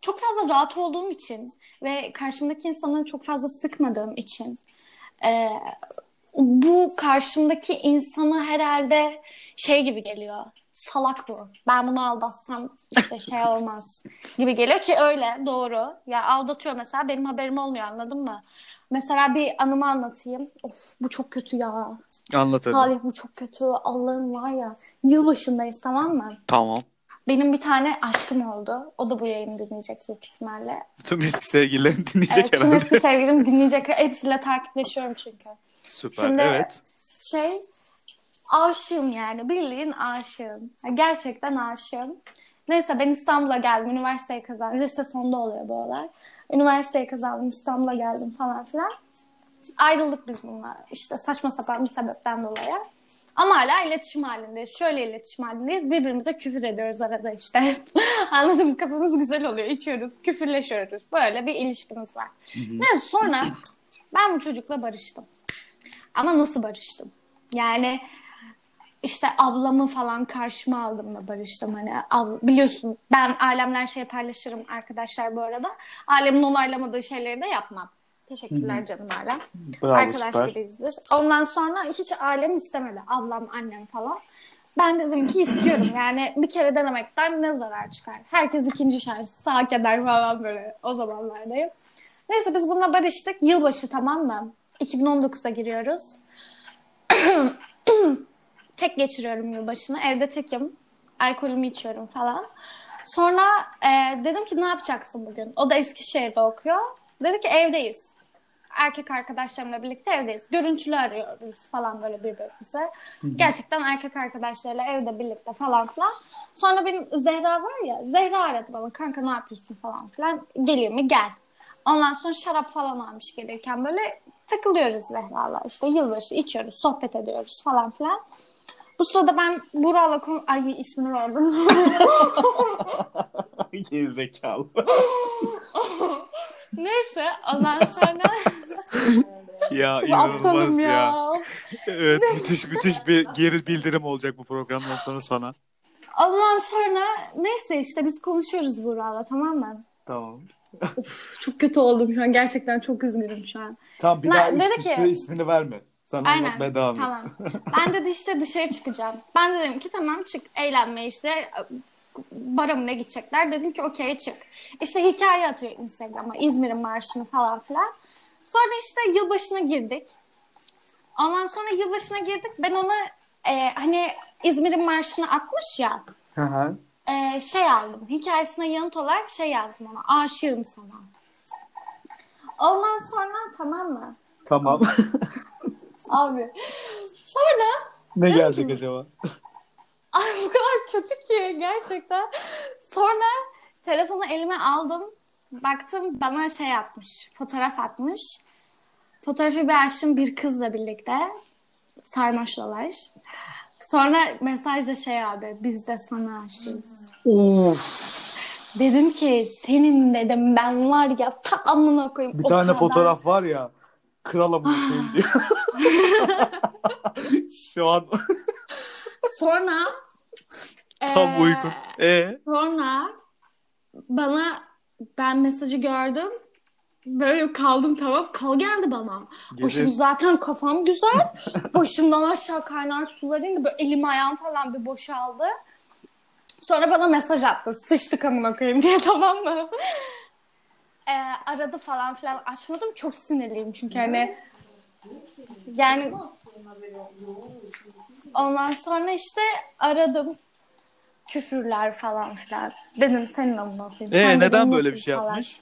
Çok fazla rahat olduğum için ve karşımdaki insanı çok fazla sıkmadığım için ee, bu karşımdaki insanı herhalde şey gibi geliyor. Salak bu. Ben bunu aldatsam işte şey olmaz gibi geliyor ki öyle doğru. Ya aldatıyor mesela benim haberim olmuyor anladın mı? Mesela bir anımı anlatayım. Of bu çok kötü ya. Anlat hadi. Bu çok kötü. Allah'ım var ya. Yılbaşındayız tamam mı? Tamam. Benim bir tane aşkım oldu. O da bu yayını dinleyecek büyük ihtimalle. Tüm eski sevgililerin dinleyecek Evet, tüm herhalde. eski sevgilim dinleyecek. Hepsiyle takipleşiyorum çünkü. Süper. Şimdi- Evet. Şey aşığım yani. Bildiğin aşığım. Gerçekten aşığım. Neyse ben İstanbul'a geldim. Üniversiteyi kazandım. Lise sonunda oluyor bu olay. Üniversiteyi kazandım. İstanbul'a geldim falan filan. Ayrıldık biz bununla. İşte saçma sapan bir sebepten dolayı. Ama hala iletişim halindeyiz. Şöyle iletişim halindeyiz. Birbirimize küfür ediyoruz arada işte. Anladın mı? Kafamız güzel oluyor. İçiyoruz, küfürleşiyoruz. Böyle bir ilişkimiz var. Neyse sonra ben bu çocukla barıştım. Ama nasıl barıştım? Yani işte ablamı falan karşıma aldım da barıştım. Hani ab- biliyorsun ben ailemler şey paylaşırım arkadaşlar bu arada. Ailemin onaylamadığı şeyleri de yapmam. Teşekkürler canım ailem. Bravo Arkadaş süper. gibiyizdir. Ondan sonra hiç ailem istemedi. Ablam, annem falan. Ben dedim ki istiyorum. Yani bir kere denemekten ne zarar çıkar? Herkes ikinci şans hak eder falan böyle o zamanlardayım. Neyse biz bununla barıştık. Yılbaşı tamam mı? 2019'a giriyoruz. Tek geçiriyorum yılbaşını. Evde tekim. Alkolümü içiyorum falan. Sonra e, dedim ki ne yapacaksın bugün? O da Eskişehir'de okuyor. Dedi ki evdeyiz. Erkek arkadaşlarımla birlikte evdeyiz. Görüntülü arıyoruz falan böyle birbirimize. Gerçekten erkek arkadaşlarıyla evde birlikte falan filan. Sonra benim Zehra var ya. Zehra aradı bana. Kanka ne yapıyorsun falan filan. Geliyor mu? Gel. Ondan sonra şarap falan almış gelirken böyle takılıyoruz Zehra'la. İşte yılbaşı içiyoruz, sohbet ediyoruz falan filan. Bu sırada ben Bural'la kon... Ay ismini verdim. Gerizekalı. Neyse ondan sonra... ya inanılmaz ya. ya. Evet müthiş müthiş bir geri bildirim olacak bu programdan sonra sana. Ondan sonra neyse işte biz konuşuyoruz Bural'la tamam mı? Tamam. Çok kötü oldum şu an. Gerçekten çok üzgünüm şu an. Tamam bir Ne- daha üst üste ki- ismini verme. Sen Aynen. anlatmaya devam et. Tamam. Ben dedi işte dışarı çıkacağım. Ben dedim ki tamam çık eğlenme işte bara mı ne gidecekler. Dedim ki okey çık. İşte hikaye atıyor Instagram'a İzmir'in marşını falan filan. Sonra işte yılbaşına girdik. Ondan sonra yılbaşına girdik. Ben ona e, hani İzmir'in marşını atmış ya. Hı hı. e, şey aldım. Hikayesine yanıt olarak şey yazdım ona. Aşığım sana. Ondan sonra tamam mı? Tamam. Abi. Sonra ne gelecek acaba? Ay bu kadar kötü ki gerçekten. Sonra telefonu elime aldım. Baktım bana şey atmış. Fotoğraf atmış. Fotoğrafı bir açtım bir kızla birlikte. Sarmaş dolaş. Sonra mesajda şey abi biz de sana aşığız. Of. Dedim ki senin dedim ben var ya ta amına koyayım. Bir tane kadar- fotoğraf var ya. Krala mı diyor. Şu an Sonra tam eee, uygun. E Sonra bana ben mesajı gördüm. Böyle kaldım tamam. Kal geldi bana. Gelir. Başım zaten kafam güzel. Başımdan aşağı kaynar sular indi. Böyle elim ayağım falan bir boşaldı. Sonra bana mesaj attı. Sıçtık amına koyayım diye tamam mı? Ee, aradı falan filan açmadım. Çok sinirliyim çünkü hani yani ondan sonra işte aradım küfürler falan filan. Dedim senin amına koyayım. Ee, Sen neden dedim böyle bir şey salaksın? yapmış?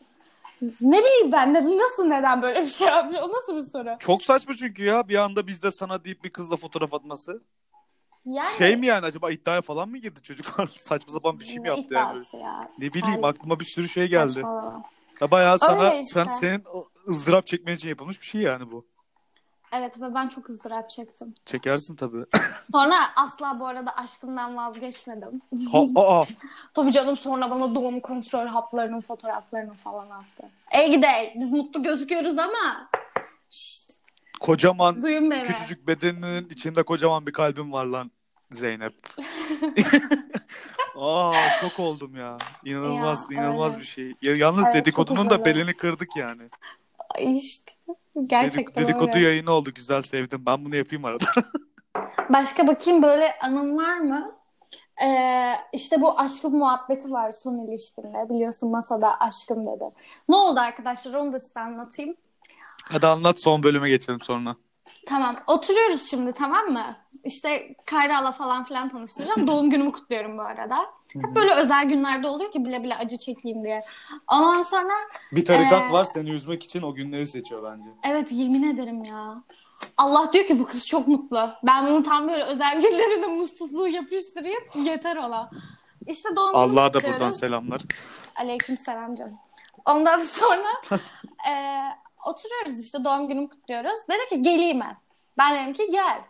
Ne bileyim ben dedim nasıl neden böyle bir şey yapıyor? O nasıl bir soru? Çok saçma çünkü ya bir anda bizde sana deyip bir kızla fotoğraf atması. Yani Şey mi yani acaba iddiaya falan mı girdi çocuk falan? Saçma sapan bir şey mi yaptı yani? ya? Ne bileyim Sen aklıma bir sürü şey geldi. saçmalama. Ya bayağı sana Öyle işte. sen senin ızdırap çekmen için yapılmış bir şey yani bu. Evet ve ben çok ızdırap çektim. Çekersin tabii. Sonra asla bu arada aşkımdan vazgeçmedim. ha, aa, Tabii canım sonra bana doğum kontrol haplarının fotoğraflarını falan attı. Ey gidey biz mutlu gözüküyoruz ama Şşt, kocaman duyun beni. küçücük bedeninin içinde kocaman bir kalbim var lan Zeynep. Aa şok oldum ya. İnanılmaz Ya, inanılmaz öyle. bir şey. Ya, yalnız Evet, dedikodunun da belini kırdık yani. Ay işte Dedik, gerçekten dedikodu öyle. yayını oldu güzel sevdim. Ben bunu yapayım arada. Başka bakayım böyle anım var mı? Ee, işte bu aşkım muhabbeti var son ilişkimde. Biliyorsun masada aşkım dedi. Ne oldu arkadaşlar onu da size anlatayım. Hadi anlat son bölüme geçelim sonra. Tamam oturuyoruz şimdi tamam mı? İşte Kayra'la falan filan tanıştıracağım. Doğum günümü kutluyorum bu arada. Hep böyle özel günlerde oluyor ki bile bile acı çekeyim diye. Ondan sonra Bir tarikat Ee, var seni üzmek için o günleri seçiyor bence. evet yemin ederim ya. Allah diyor ki bu kız çok mutlu. Ben bunu tam böyle özel günlerinde mutsuzluğu yapıştırayım yeter ona. İşte doğum günümü Allah'a da buradan selamlar. Aleyküm selam canım. Ondan sonra e, oturuyoruz işte doğum günümü kutluyoruz. Dedi ki geleyim ben. Ben dedim ki gel.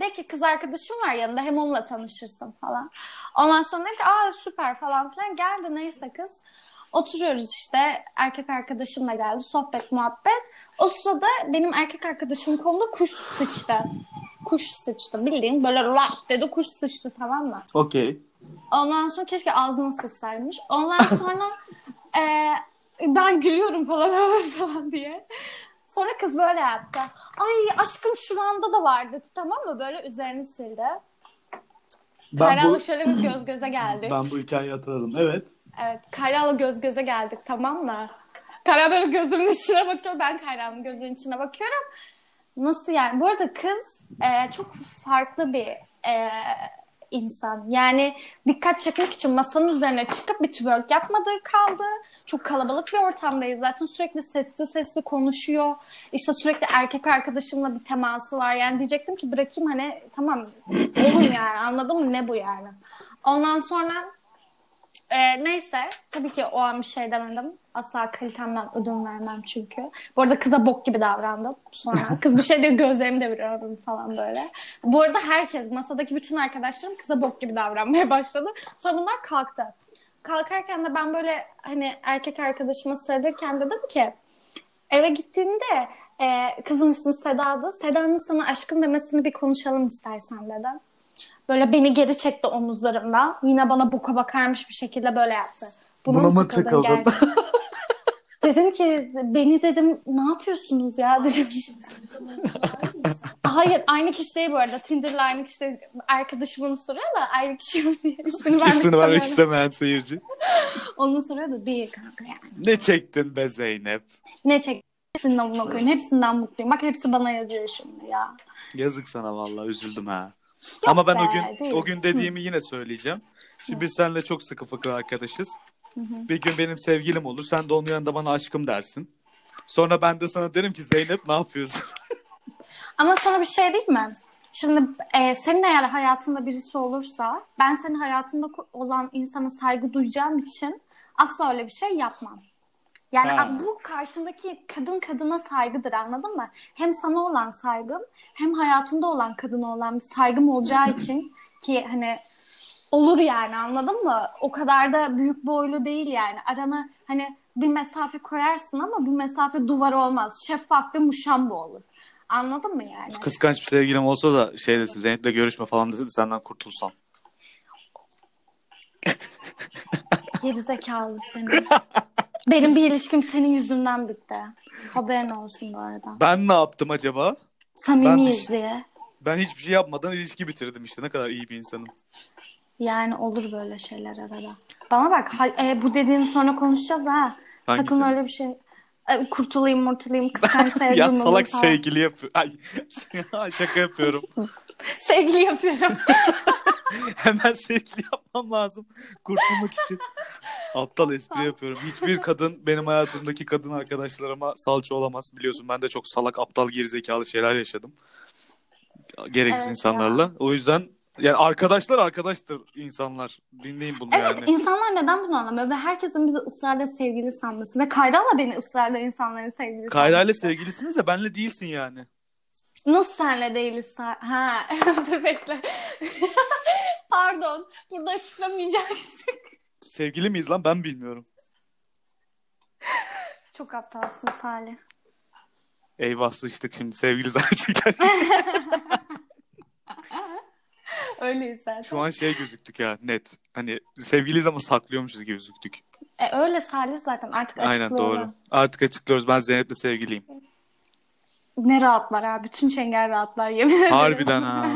De ki kız arkadaşım var yanında hem onunla tanışırsın falan. Ondan sonra dedi ki aa süper falan filan. Geldi neyse kız. Oturuyoruz işte erkek arkadaşım da geldi sohbet muhabbet. O sırada benim erkek arkadaşımın kolunda kuş sıçtı. Kuş sıçtı bildiğin böyle lap dedi kuş sıçtı tamam mı? Okey. Ondan sonra keşke ağzına sıçsaymış. Ondan sonra e, ben gülüyorum falan falan diye. Sonra kız böyle yaptı. Ay aşkım şuranda da var dedi tamam mı? Böyle üzerini sildi. Ben Kayra'la bu, şöyle bir göz göze geldik. ben bu hikayeyi hatırladım. Evet. Evet Kayra'la göz göze geldik tamam mı? Kayra böyle gözümün içine bakıyor. Ben Kayra'nın gözünün içine bakıyorum. Nasıl yani? Bu arada kız e, çok farklı bir e, insan. Yani dikkat çekmek için masanın üzerine çıkıp bir twerk yapmadığı kaldı. Çok kalabalık bir ortamdayız. Zaten sürekli sesli sesli konuşuyor. İşte sürekli erkek arkadaşımla bir teması var. Yani diyecektim ki bırakayım hani tamam olun yani anladın mı ne bu yani. Ondan sonra ee, neyse. Tabii ki o an bir şey demedim. Asla kalitemden ödün vermem çünkü. Bu arada kıza bok gibi davrandım. Sonra kız bir şey diyor gözlerimi deviriyorum falan böyle. Bu arada herkes masadaki bütün arkadaşlarım kıza bok gibi davranmaya başladı. Sonra bunlar kalktı. Kalkarken de ben böyle hani erkek arkadaşıma sarılırken dedim ki eve gittiğinde e, kızın ismi Seda'dı. Seda'nın sana aşkım demesini bir konuşalım istersen dedim. Böyle beni geri çekti omuzlarımdan. Yine bana boka bakarmış bir şekilde böyle yaptı. Buna mı gerçekten? Dedim ki beni dedim ne yapıyorsunuz ya dedim. Hayır aynı kişi değil bu arada. Tinder'la aynı kişi. Arkadaşım onu soruyor da aynı kişi mi diye. İsmini vermek İsmini vermek istemeyen seyirci. Onu soruyor da değil kanka yani. Ne çektin be Zeynep? Ne çek? Hepsinden bunu okuyun. Hepsinden mutluyum. Bak hepsi bana yazıyor şimdi ya. Yazık sana vallahi üzüldüm ha. Ama ben be, o gün değil. o gün dediğimi yine söyleyeceğim. Şimdi biz seninle çok sıkı fıkı arkadaşız. Bir gün benim sevgilim olur. Sen de onun yanında bana aşkım dersin. Sonra ben de sana derim ki Zeynep ne yapıyorsun? Ama sana bir şey diyeyim mi? Şimdi e, senin eğer hayatında birisi olursa ben senin hayatında olan insana saygı duyacağım için asla öyle bir şey yapmam. Yani Ha. bu karşındaki kadın kadına saygıdır anladın mı? Hem sana olan saygım hem hayatında olan kadına olan bir saygım olacağı için ki hani olur yani anladın mı? O kadar da büyük boylu değil yani. Arana hani bir mesafe koyarsın ama bu mesafe duvar olmaz. Şeffaf ve muşamba olur. Anladın mı yani? Kıskanç bir sevgilim olsa da şey desin Zeynep'le görüşme falan dese de senden kurtulsam. Gerizekalı seni. Benim bir ilişkim senin yüzünden bitti. Haberin olsun bu arada. Ben ne yaptım acaba? Samimiyiz Ben diye. Ben hiçbir şey yapmadan ilişki bitirdim işte. Ne kadar iyi bir insanım. Yani olur böyle şeyler arada. Bana bak ha- e, bu dediğini sonra konuşacağız ha. Hangisi? Sakın öyle bir şey e, kurtulayım murtulayım kıskanç sevgilim ya salak falan. sevgili yapıyor. Ay şaka yapıyorum. Sevgili yapıyorum. Hemen sevgili yapmam lazım. Kurtulmak için. Aptal espri yapıyorum. Hiçbir kadın benim hayatımdaki kadın arkadaşlarıma salça olamaz. Biliyorsun ben de çok salak, aptal, gerizekalı şeyler yaşadım. Gereksiz Evet insanlarla. O yüzden Yani arkadaşlar arkadaştır insanlar. Dinleyin bunu Evet yani. insanlar neden bunu anlamıyor ve herkesin bizi ısrarla sevgili sanması ve Kayra'la beni ısrarla insanların sevgili Kayra ile sanması. sevgilisiniz de benle değilsin yani. Nasıl senle değiliz? Ha dur bekle. Pardon burada açıklamayacaktık. Sevgili miyiz lan ben bilmiyorum. Çok aptalsın Salih. Eyvah sıçtık şimdi sevgili gerçekten. Öyleyiz zaten. Şu an şey gözüktük ya net. Hani sevgiliyiz ama saklıyormuşuz gibi gözüktük. E, öyle Salih zaten artık Aynen açıklıyorum. doğru. Artık açıklıyoruz ben Zeynep'le sevgiliyim. Ne rahatlar ha. Bütün çengel rahatlar yemin ederim. Harbiden ha.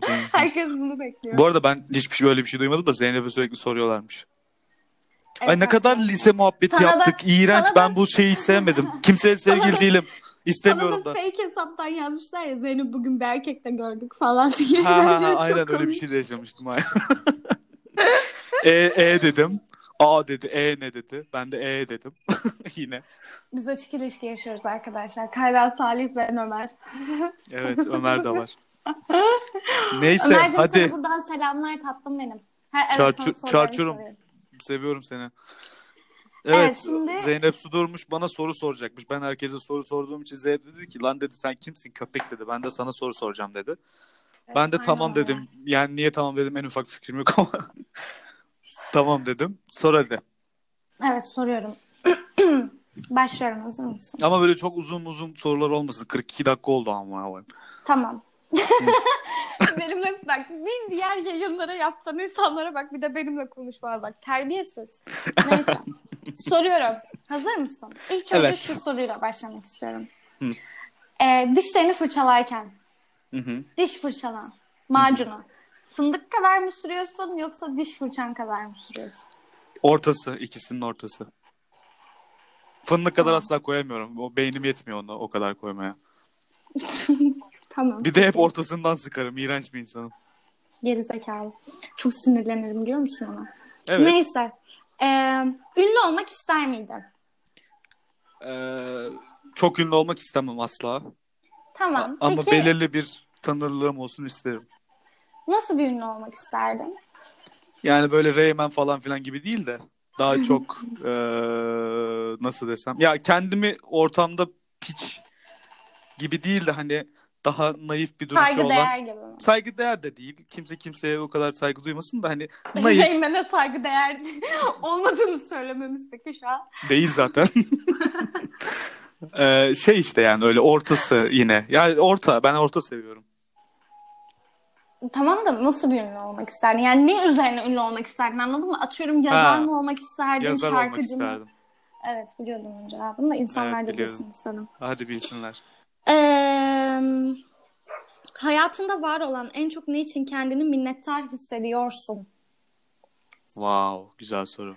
Herkes bunu bekliyor. Bu arada ben hiçbir şey böyle bir şey duymadım da Zeynep'e sürekli soruyorlarmış. Evet, Ay ne kadar lise muhabbeti Sana da- yaptık. İğrenç. sana da- Ben bu şeyi hiç sevmedim. Kimseye sevgili da- değilim. İstemiyorum da fake hesaptan yazmışlar ya Zeynep bugün bir erkekle gördük falan diye. Ha, ha, ha, aynen öyle bir komik. şey de yaşamıştım. Aynen. e, e dedim. A dedi. E ne dedi? Ben de E dedim. Yine. Biz açık ilişki yaşıyoruz arkadaşlar. Kayra, Salih, ben Ömer. Evet Ömer de var. Neyse Ömer de hadi. sana buradan selamlar tatlım benim. Ha, evet, Çarçur- çarçurum. Seviyorum seni. Evet, Evet, şimdi- Zeynep su durmuş bana soru soracakmış. Ben herkese soru sorduğum için Zeynep dedi ki lan dedi sen kimsin köpek dedi. Ben de sana soru soracağım dedi. ben de tamam öyle. dedim. Yani niye tamam dedim en ufak fikrim yok ama. tamam dedim. Sor hadi. Evet soruyorum. Başlıyorum hazır mısın? Ama böyle çok uzun uzun sorular olmasın. 42 dakika oldu ama. Tamam. benimle bak bir diğer yayınlara yapsan insanlara bak bir de benimle konuşmaya bak. Terbiyesiz. Neyse. Soruyorum. Hazır mısın? İlk önce Evet. şu soruyla başlamak istiyorum. Hı. Ee, dişlerini fırçalarken Hı hı. diş fırçalan macunu fındık kadar mı sürüyorsun yoksa diş fırçan kadar mı sürüyorsun? Ortası. ikisinin ortası. Fındık kadar asla koyamıyorum. O beynim yetmiyor ona o kadar koymaya. Tamam. Bir de hep ortasından sıkarım. İğrenç bir insanım. Gerizekalı. Çok sinirlenirim biliyor musun ona? Evet. Neyse. Ee, ünlü olmak ister miydin? Ee, çok ünlü olmak istemem asla. Tamam. A- Ama Peki belirli bir tanırlığım olsun isterim. nasıl bir ünlü olmak isterdin? Yani böyle Reymen falan filan gibi değil de daha çok eee, nasıl desem ya kendimi ortamda piç gibi değil de hani daha naif bir duruşu Saygı olan değer gibi mi? saygı değer de değil. Kimse kimseye o kadar saygı duymasın da hani naif Zeynep'e saygı değer olmadığını söylememiz peki şu an. değil zaten. Eee, şey işte yani öyle ortası yine. Yani orta ben orta seviyorum. Tamam da nasıl bir ünlü olmak isterdin? Yani ne üzerine ünlü olmak isterdin anladın mı? Atıyorum yazar Ha, mı olmak isterdin, Yazar şarkıcı olmak mı? isterdim. Evet biliyordum onun cevabını da insanlar Evet, da bilsin istedim. Hadi bilsinler. Ee, hayatında var olan en çok ne için kendini minnettar hissediyorsun? Wow, güzel soru.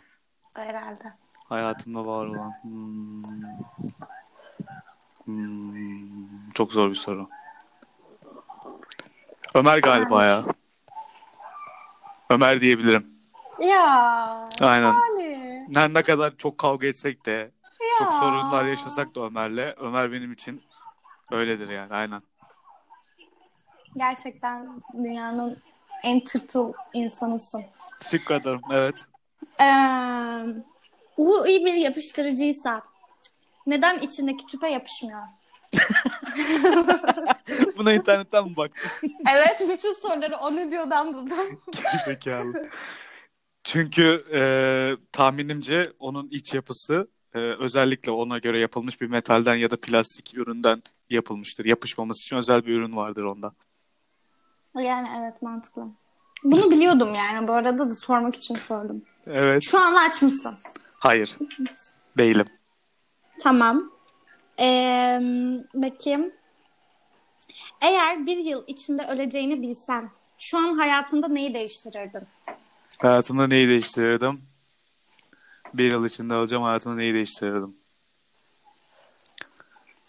Herhalde. Hayatımda var olan. Hmm. Hmm, Çok zor bir soru. Ömer galiba ya. Ömer diyebilirim. Ya. Aynen. Yani. Ne, ne kadar çok kavga etsek de, çok Ya. sorunlar yaşasak da Ömer'le, Ömer benim için öyledir yani aynen. Gerçekten dünyanın en tırtıl insanısın. Teşekkür ederim. Evet. Ee, bu iyi bir yapıştırıcıysa neden içindeki tüpe yapışmıyor? Buna internetten mi baktın? Evet bütün soruları o ne diyordan buldum. Zekalı. Çünkü e, tahminimce onun iç yapısı e, özellikle ona göre yapılmış bir metalden ya da plastik üründen yapılmıştır. Yapışmaması için özel bir ürün vardır onda. Yani evet mantıklı. Bunu biliyordum yani bu arada da sormak için sordum. Evet. Şu an aç mısın? Hayır. Değilim. Tamam. Ee, bakayım. Eğer bir yıl içinde öleceğini bilsen şu an hayatında neyi değiştirirdin? Hayatımda neyi değiştirirdim? Bir yıl içinde alacağım hayatımda neyi değiştirirdim?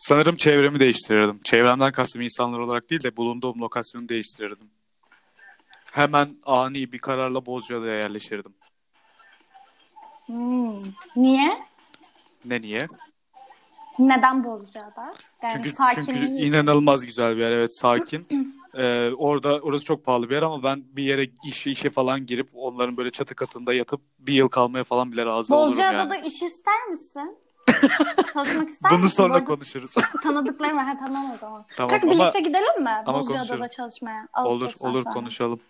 Sanırım çevremi değiştirirdim. Çevremden kastım insanlar olarak değil de bulunduğum lokasyonu değiştirirdim. Hemen ani bir kararla Bozcaada'ya yerleşirdim. Hmm. Niye? Ne niye? Neden Bozcaada? Yani Çünkü sakin çünkü inanılmaz güzel bir yer. Evet sakin. Ee, orada orası çok pahalı bir yer ama ben bir yere işe işe falan girip onların böyle çatı katında yatıp bir yıl kalmaya falan bile razı olurum Bozcaada'da yani. iş ister misin? Çalışmak ister Bunu misin? sonra Bu arada konuşuruz. Tanıdıklarım var. Ha, tamam o zaman. Tamam Kalk ama birlikte gidelim mi? ama Bozcaada'da konuşuruz. çalışmaya. olur Ağustos'tan olur sonra. konuşalım.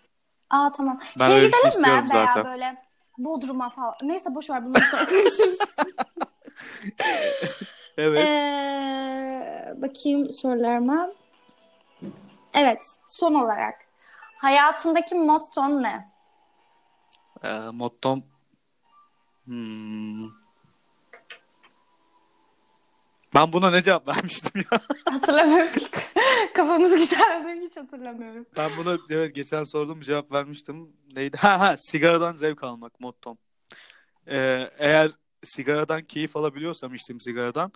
Aa tamam. Ben şey öyle bir şey gidelim mi? istiyorum Veya zaten. böyle Bodrum'a falan. Neyse boş ver bundan sonra konuşuruz. Evet. Ee, bakayım sorularıma. Evet, son olarak. Hayatındaki motton ne? Ee, mottom Hmm. Ben buna ne cevap vermiştim ya? Hatırlamıyorum. Kafamız giderdi hiç hatırlamıyorum. Ben buna evet geçen sorduğum bir cevap vermiştim. Neydi? Ha ha sigaradan zevk almak mottom. Ee, eğer sigaradan keyif alabiliyorsam içtiğim sigaradan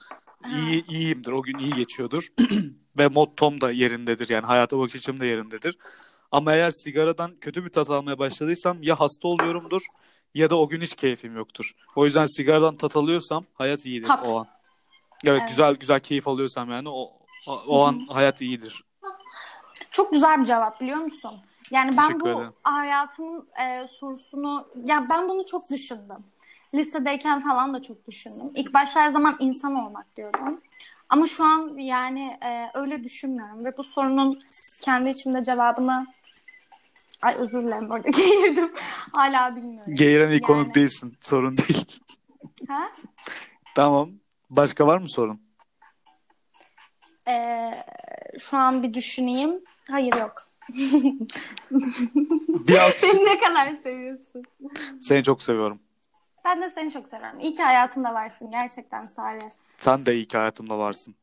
iyi iyiyimdir. O gün iyi geçiyordur. Ve mottom da yerindedir. Yani hayata bakış açım da yerindedir. Ama eğer sigaradan kötü bir tat almaya başladıysam ya hasta oluyorumdur ya da o gün hiç keyfim yoktur. O yüzden sigaradan tat alıyorsam hayat iyidir Tat. o an. Evet, Evet. güzel güzel keyif alıyorsam yani o o, o an hayat iyidir. Çok güzel bir cevap biliyor musun? Yani ben Teşekkür bu ederim. hayatımın e, sorusunu ya ben bunu çok düşündüm. Lisedeyken falan da çok düşündüm. İlk başta her zaman insan olmak diyordum. Ama şu an yani e, öyle düşünmüyorum ve bu sorunun kendi içimde cevabını ay özür dilerim orada geğirdim. Hala bilmiyorum. Geğiren iyi Yani- konuk değilsin. Sorun değil. Ha? Tamam. Başka var mı sorun? E, şu an bir düşüneyim. Hayır yok. Bir alkış. Ne kadar seviyorsun? Seni çok seviyorum. Ben de seni çok seviyorum. İyi ki hayatımda varsın gerçekten Salih. Sen de iyi ki hayatımda varsın.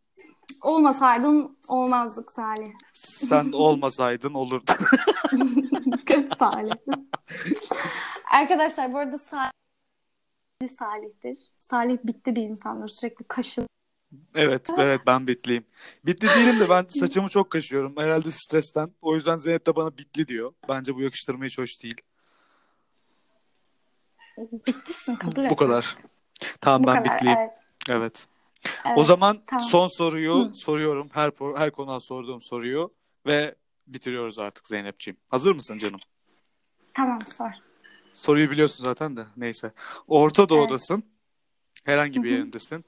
Olmasaydın olmazdık Salih. Sen olmasaydın olurdu. Salih. Arkadaşlar bu arada Salih Salih'tir. Salih bitti bir insandır. Sürekli kaşı. evet, evet ben bitliyim. Bitli değilim de ben saçımı çok kaşıyorum. Herhalde stresten. O yüzden Zeynep de bana bitli diyor. Bence bu yakıştırma hiç hoş değil. Bitlisin kabul et. Bu kadar. Tamam Bu ben kadar. bitliyim. Evet. Evet. evet. O zaman Tamam. son soruyu soruyorum. Her her konuğa sorduğum soruyu ve bitiriyoruz artık Zeynepciğim. Hazır mısın canım? Tamam sor. Soruyu biliyorsun zaten de. Neyse. Orta Doğu'dasın. Herhangi bir Hı hı. yerindesin.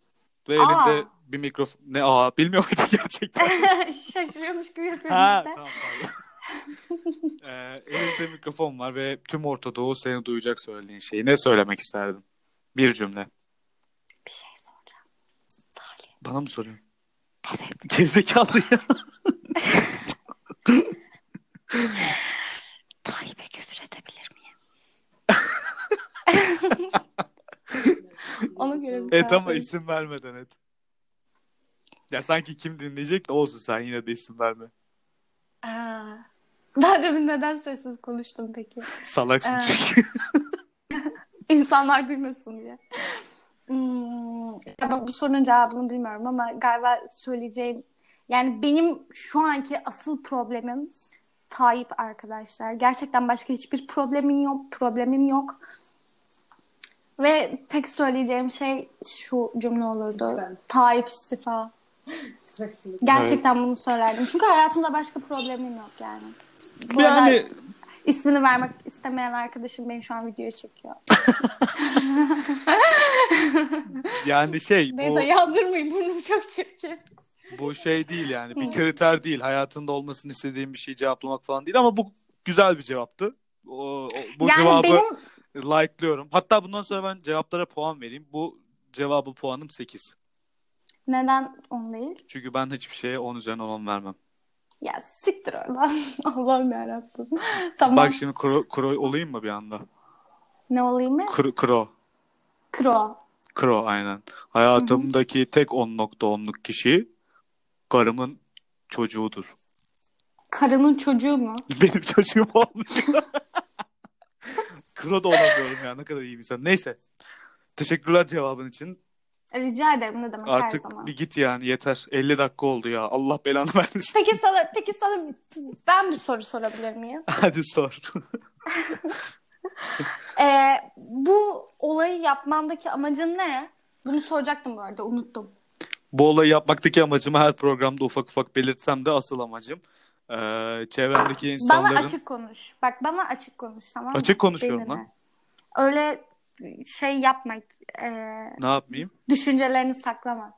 Ve Aa. elinde bir mikrofon. Ne aa bilmiyor muydun gerçekten? Şaşırıyormuş gibi yapıyorum ha işte. tamam pardon. ee, elinde mikrofon var ve tüm Orta Doğu seni duyacak söylediğin şeyi. Ne söylemek isterdin? Bir cümle. Bir şey soracağım. Salih. Bana mı soruyorsun? Evet. Gerizekalı ya. Tayyip'e küfür edebilir? Ona göre bir et ama vereyim. isim vermeden et. Ya sanki kim dinleyecek de olsun sen yine de isim verme. Aa. Ben demin neden sessiz konuştum peki? Salaksın Ee, çünkü. İnsanlar duymasın diye. Hmm, ya ben bu sorunun cevabını bilmiyorum ama galiba söyleyeceğim yani benim şu anki asıl problemim Tayyip arkadaşlar. Gerçekten başka hiçbir problemim yok. Problemim yok. Ve tek söyleyeceğim şey şu cümle olurdu. Lütfen. Tayyip istifa. Gerçekten bunu söylerdim. Çünkü hayatımda başka problemim yok yani. Bu arada yani ismini vermek istemeyen arkadaşım beni şu an videoya çekiyor. yani şey bu, Neyse yandırmayın burnum çok çirkin. bu şey değil yani bir kriter değil hayatında olmasını istediğim bir şeyi cevaplamak falan değil ama bu güzel bir cevaptı. O, o- bu yani cevabı benim like'lıyorum. Hatta bundan sonra ben cevaplara puan vereyim. Bu cevabı puanım 8. neden on değil? Çünkü ben hiçbir şeye 10 üzerinden 10 vermem. Ya siktir oradan. Allah'ım yarabbim. tamam. Bak şimdi kro, kro olayım mı bir anda? Ne olayım mı? Kro, kro. Kro. Kro aynen. Hayatımdaki tek 10.10'luk kişi karımın çocuğudur. Karının çocuğu mu? Benim çocuğum olmuyor. Kro da olamıyorum ya ne kadar iyi bir insan. Neyse. Teşekkürler cevabın için. Rica ederim ne demek her Artık zaman. bir git yani yeter. 50 dakika oldu ya. Allah belanı vermesin. Peki sana, peki sana ben bir soru sorabilir miyim? Hadi sor. Ee, bu olayı yapmandaki amacın ne? Bunu soracaktım bu arada unuttum. bu olayı yapmaktaki amacımı her programda ufak ufak belirtsem de asıl amacım e, çevremdeki insanların... Bana açık konuş. Bak bana açık konuş tamam mı? Açık konuşuyorum Benimle. lan. Öyle şey yapma. e, Ne yapmayayım? düşüncelerini saklama.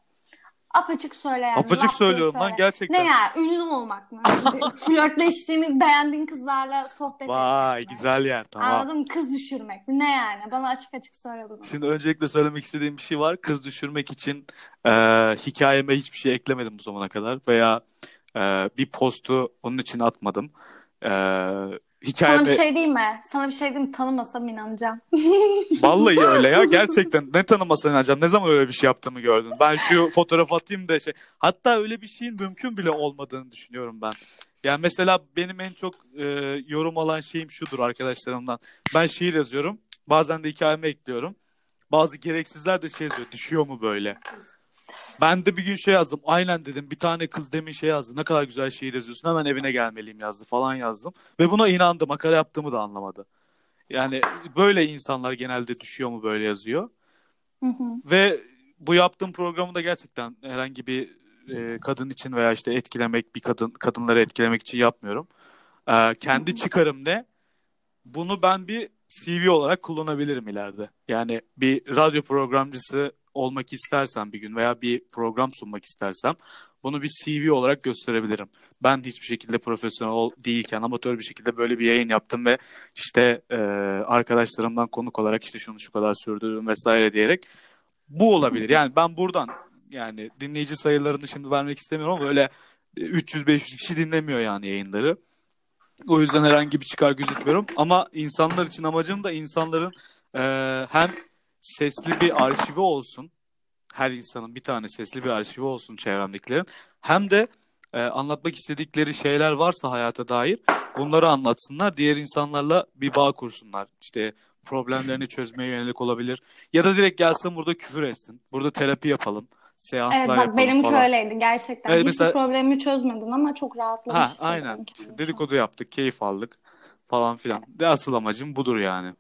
Apaçık söyle yani. Apaçık söylüyorum lan, söyle. gerçekten. Ne ya? Ünlü olmak mı? Flörtleştiğini beğendiğin kızlarla sohbet Vay etmek mi? güzel yer tamam. Anladın mı? Kız düşürmek mi? Ne yani? Bana açık açık söyle bunu. Şimdi öncelikle söylemek istediğim bir şey var. Kız düşürmek için e, hikayeme hiçbir şey eklemedim bu zamana kadar veya e, bir postu onun için atmadım. E, Sana hikayeme bir şey diyeyim mi? Sana bir şey diyeyim mi? Tanımasam inanacağım. vallahi öyle ya gerçekten ne tanımasın inanacağım. Ne zaman öyle bir şey yaptığımı gördün. Ben şu fotoğraf atayım da şey. Hatta öyle bir şeyin mümkün bile olmadığını düşünüyorum ben. Yani mesela benim en çok e, yorum alan şeyim şudur arkadaşlarımdan. Ben şiir yazıyorum. Bazen de hikayeme ekliyorum. Bazı gereksizler de şey yazıyor. Düşüyor mu böyle? Ben de bir gün şey yazdım. Aynen dedim. Bir tane kız demin şey yazdı. Ne kadar güzel şiir yazıyorsun. Hemen evine gelmeliyim yazdı falan yazdım. Ve buna inandım. Makara yaptığımı da anlamadı. Yani böyle insanlar genelde düşüyor mu böyle yazıyor. Hı hı. Ve bu yaptığım programı da gerçekten herhangi bir e, kadın için veya işte etkilemek bir kadın kadınları etkilemek için yapmıyorum. E, kendi çıkarım ne? Bunu ben bir CV olarak kullanabilirim ileride. Yani bir radyo programcısı olmak istersem bir gün veya bir program sunmak istersem bunu bir CV olarak gösterebilirim. Ben hiçbir şekilde profesyonel değilken amatör bir şekilde böyle bir yayın yaptım ve işte e, arkadaşlarımdan konuk olarak işte şunu şu kadar sürdürdüm vesaire diyerek bu olabilir. Yani ben buradan yani dinleyici sayılarını şimdi vermek istemiyorum ama öyle 300-500 kişi dinlemiyor yani yayınları. O yüzden herhangi bir çıkar gözükmüyorum. Ama insanlar için amacım da insanların e, hem sesli bir arşivi olsun. Her insanın bir tane sesli bir arşivi olsun çevremdekilerin. Hem de e, anlatmak istedikleri şeyler varsa hayata dair bunları anlatsınlar. Diğer insanlarla bir bağ kursunlar. İşte problemlerini çözmeye yönelik olabilir. Ya da direkt gelsin burada küfür etsin. Burada terapi yapalım. Seanslar Evet bak yapalım benimki falan. öyleydi gerçekten. Evet, Hiçbir mesela- problemimi çözmedin ama çok rahatlamış Ha aynen. İşte dedikodu yaptık, keyif aldık falan filan. De asıl amacım budur yani.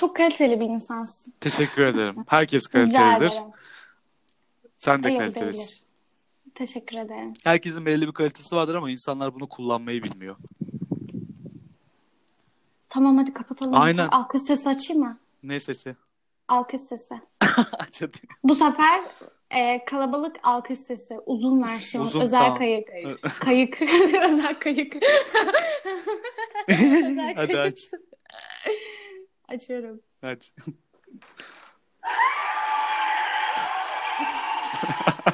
Çok kaliteli bir insansın. Teşekkür ederim. Herkes kalitelidir. Sen de Yok kalitelisin. Teşekkür ederim. Herkesin belli bir kalitesi vardır ama insanlar bunu kullanmayı bilmiyor. Tamam hadi kapatalım. Aynen. Alkış sesi açayım mı? Ne sesi? Alkış sesi. Hadi. Bu sefer e, kalabalık alkış sesi. Uzun versiyon. Uzun, özel tamam. kayık. Kayık. özel kayık. özel Hadi kayık. aç. Açıyorum. Aç.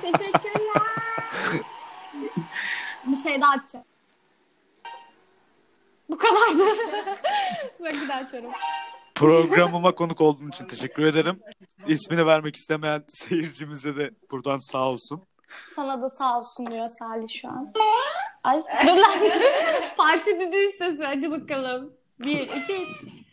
Teşekkürler. bir şey daha açacağım. Bu kadardı. Bak bir daha açıyorum. Programıma konuk olduğun için teşekkür ederim. İsmini vermek istemeyen seyircimize de buradan sağ olsun. Sana da sağ olsun diyor Salih şu an. Ay dur lan. Parti düdüğü sesi. Hadi bakalım. Bir, iki, üç.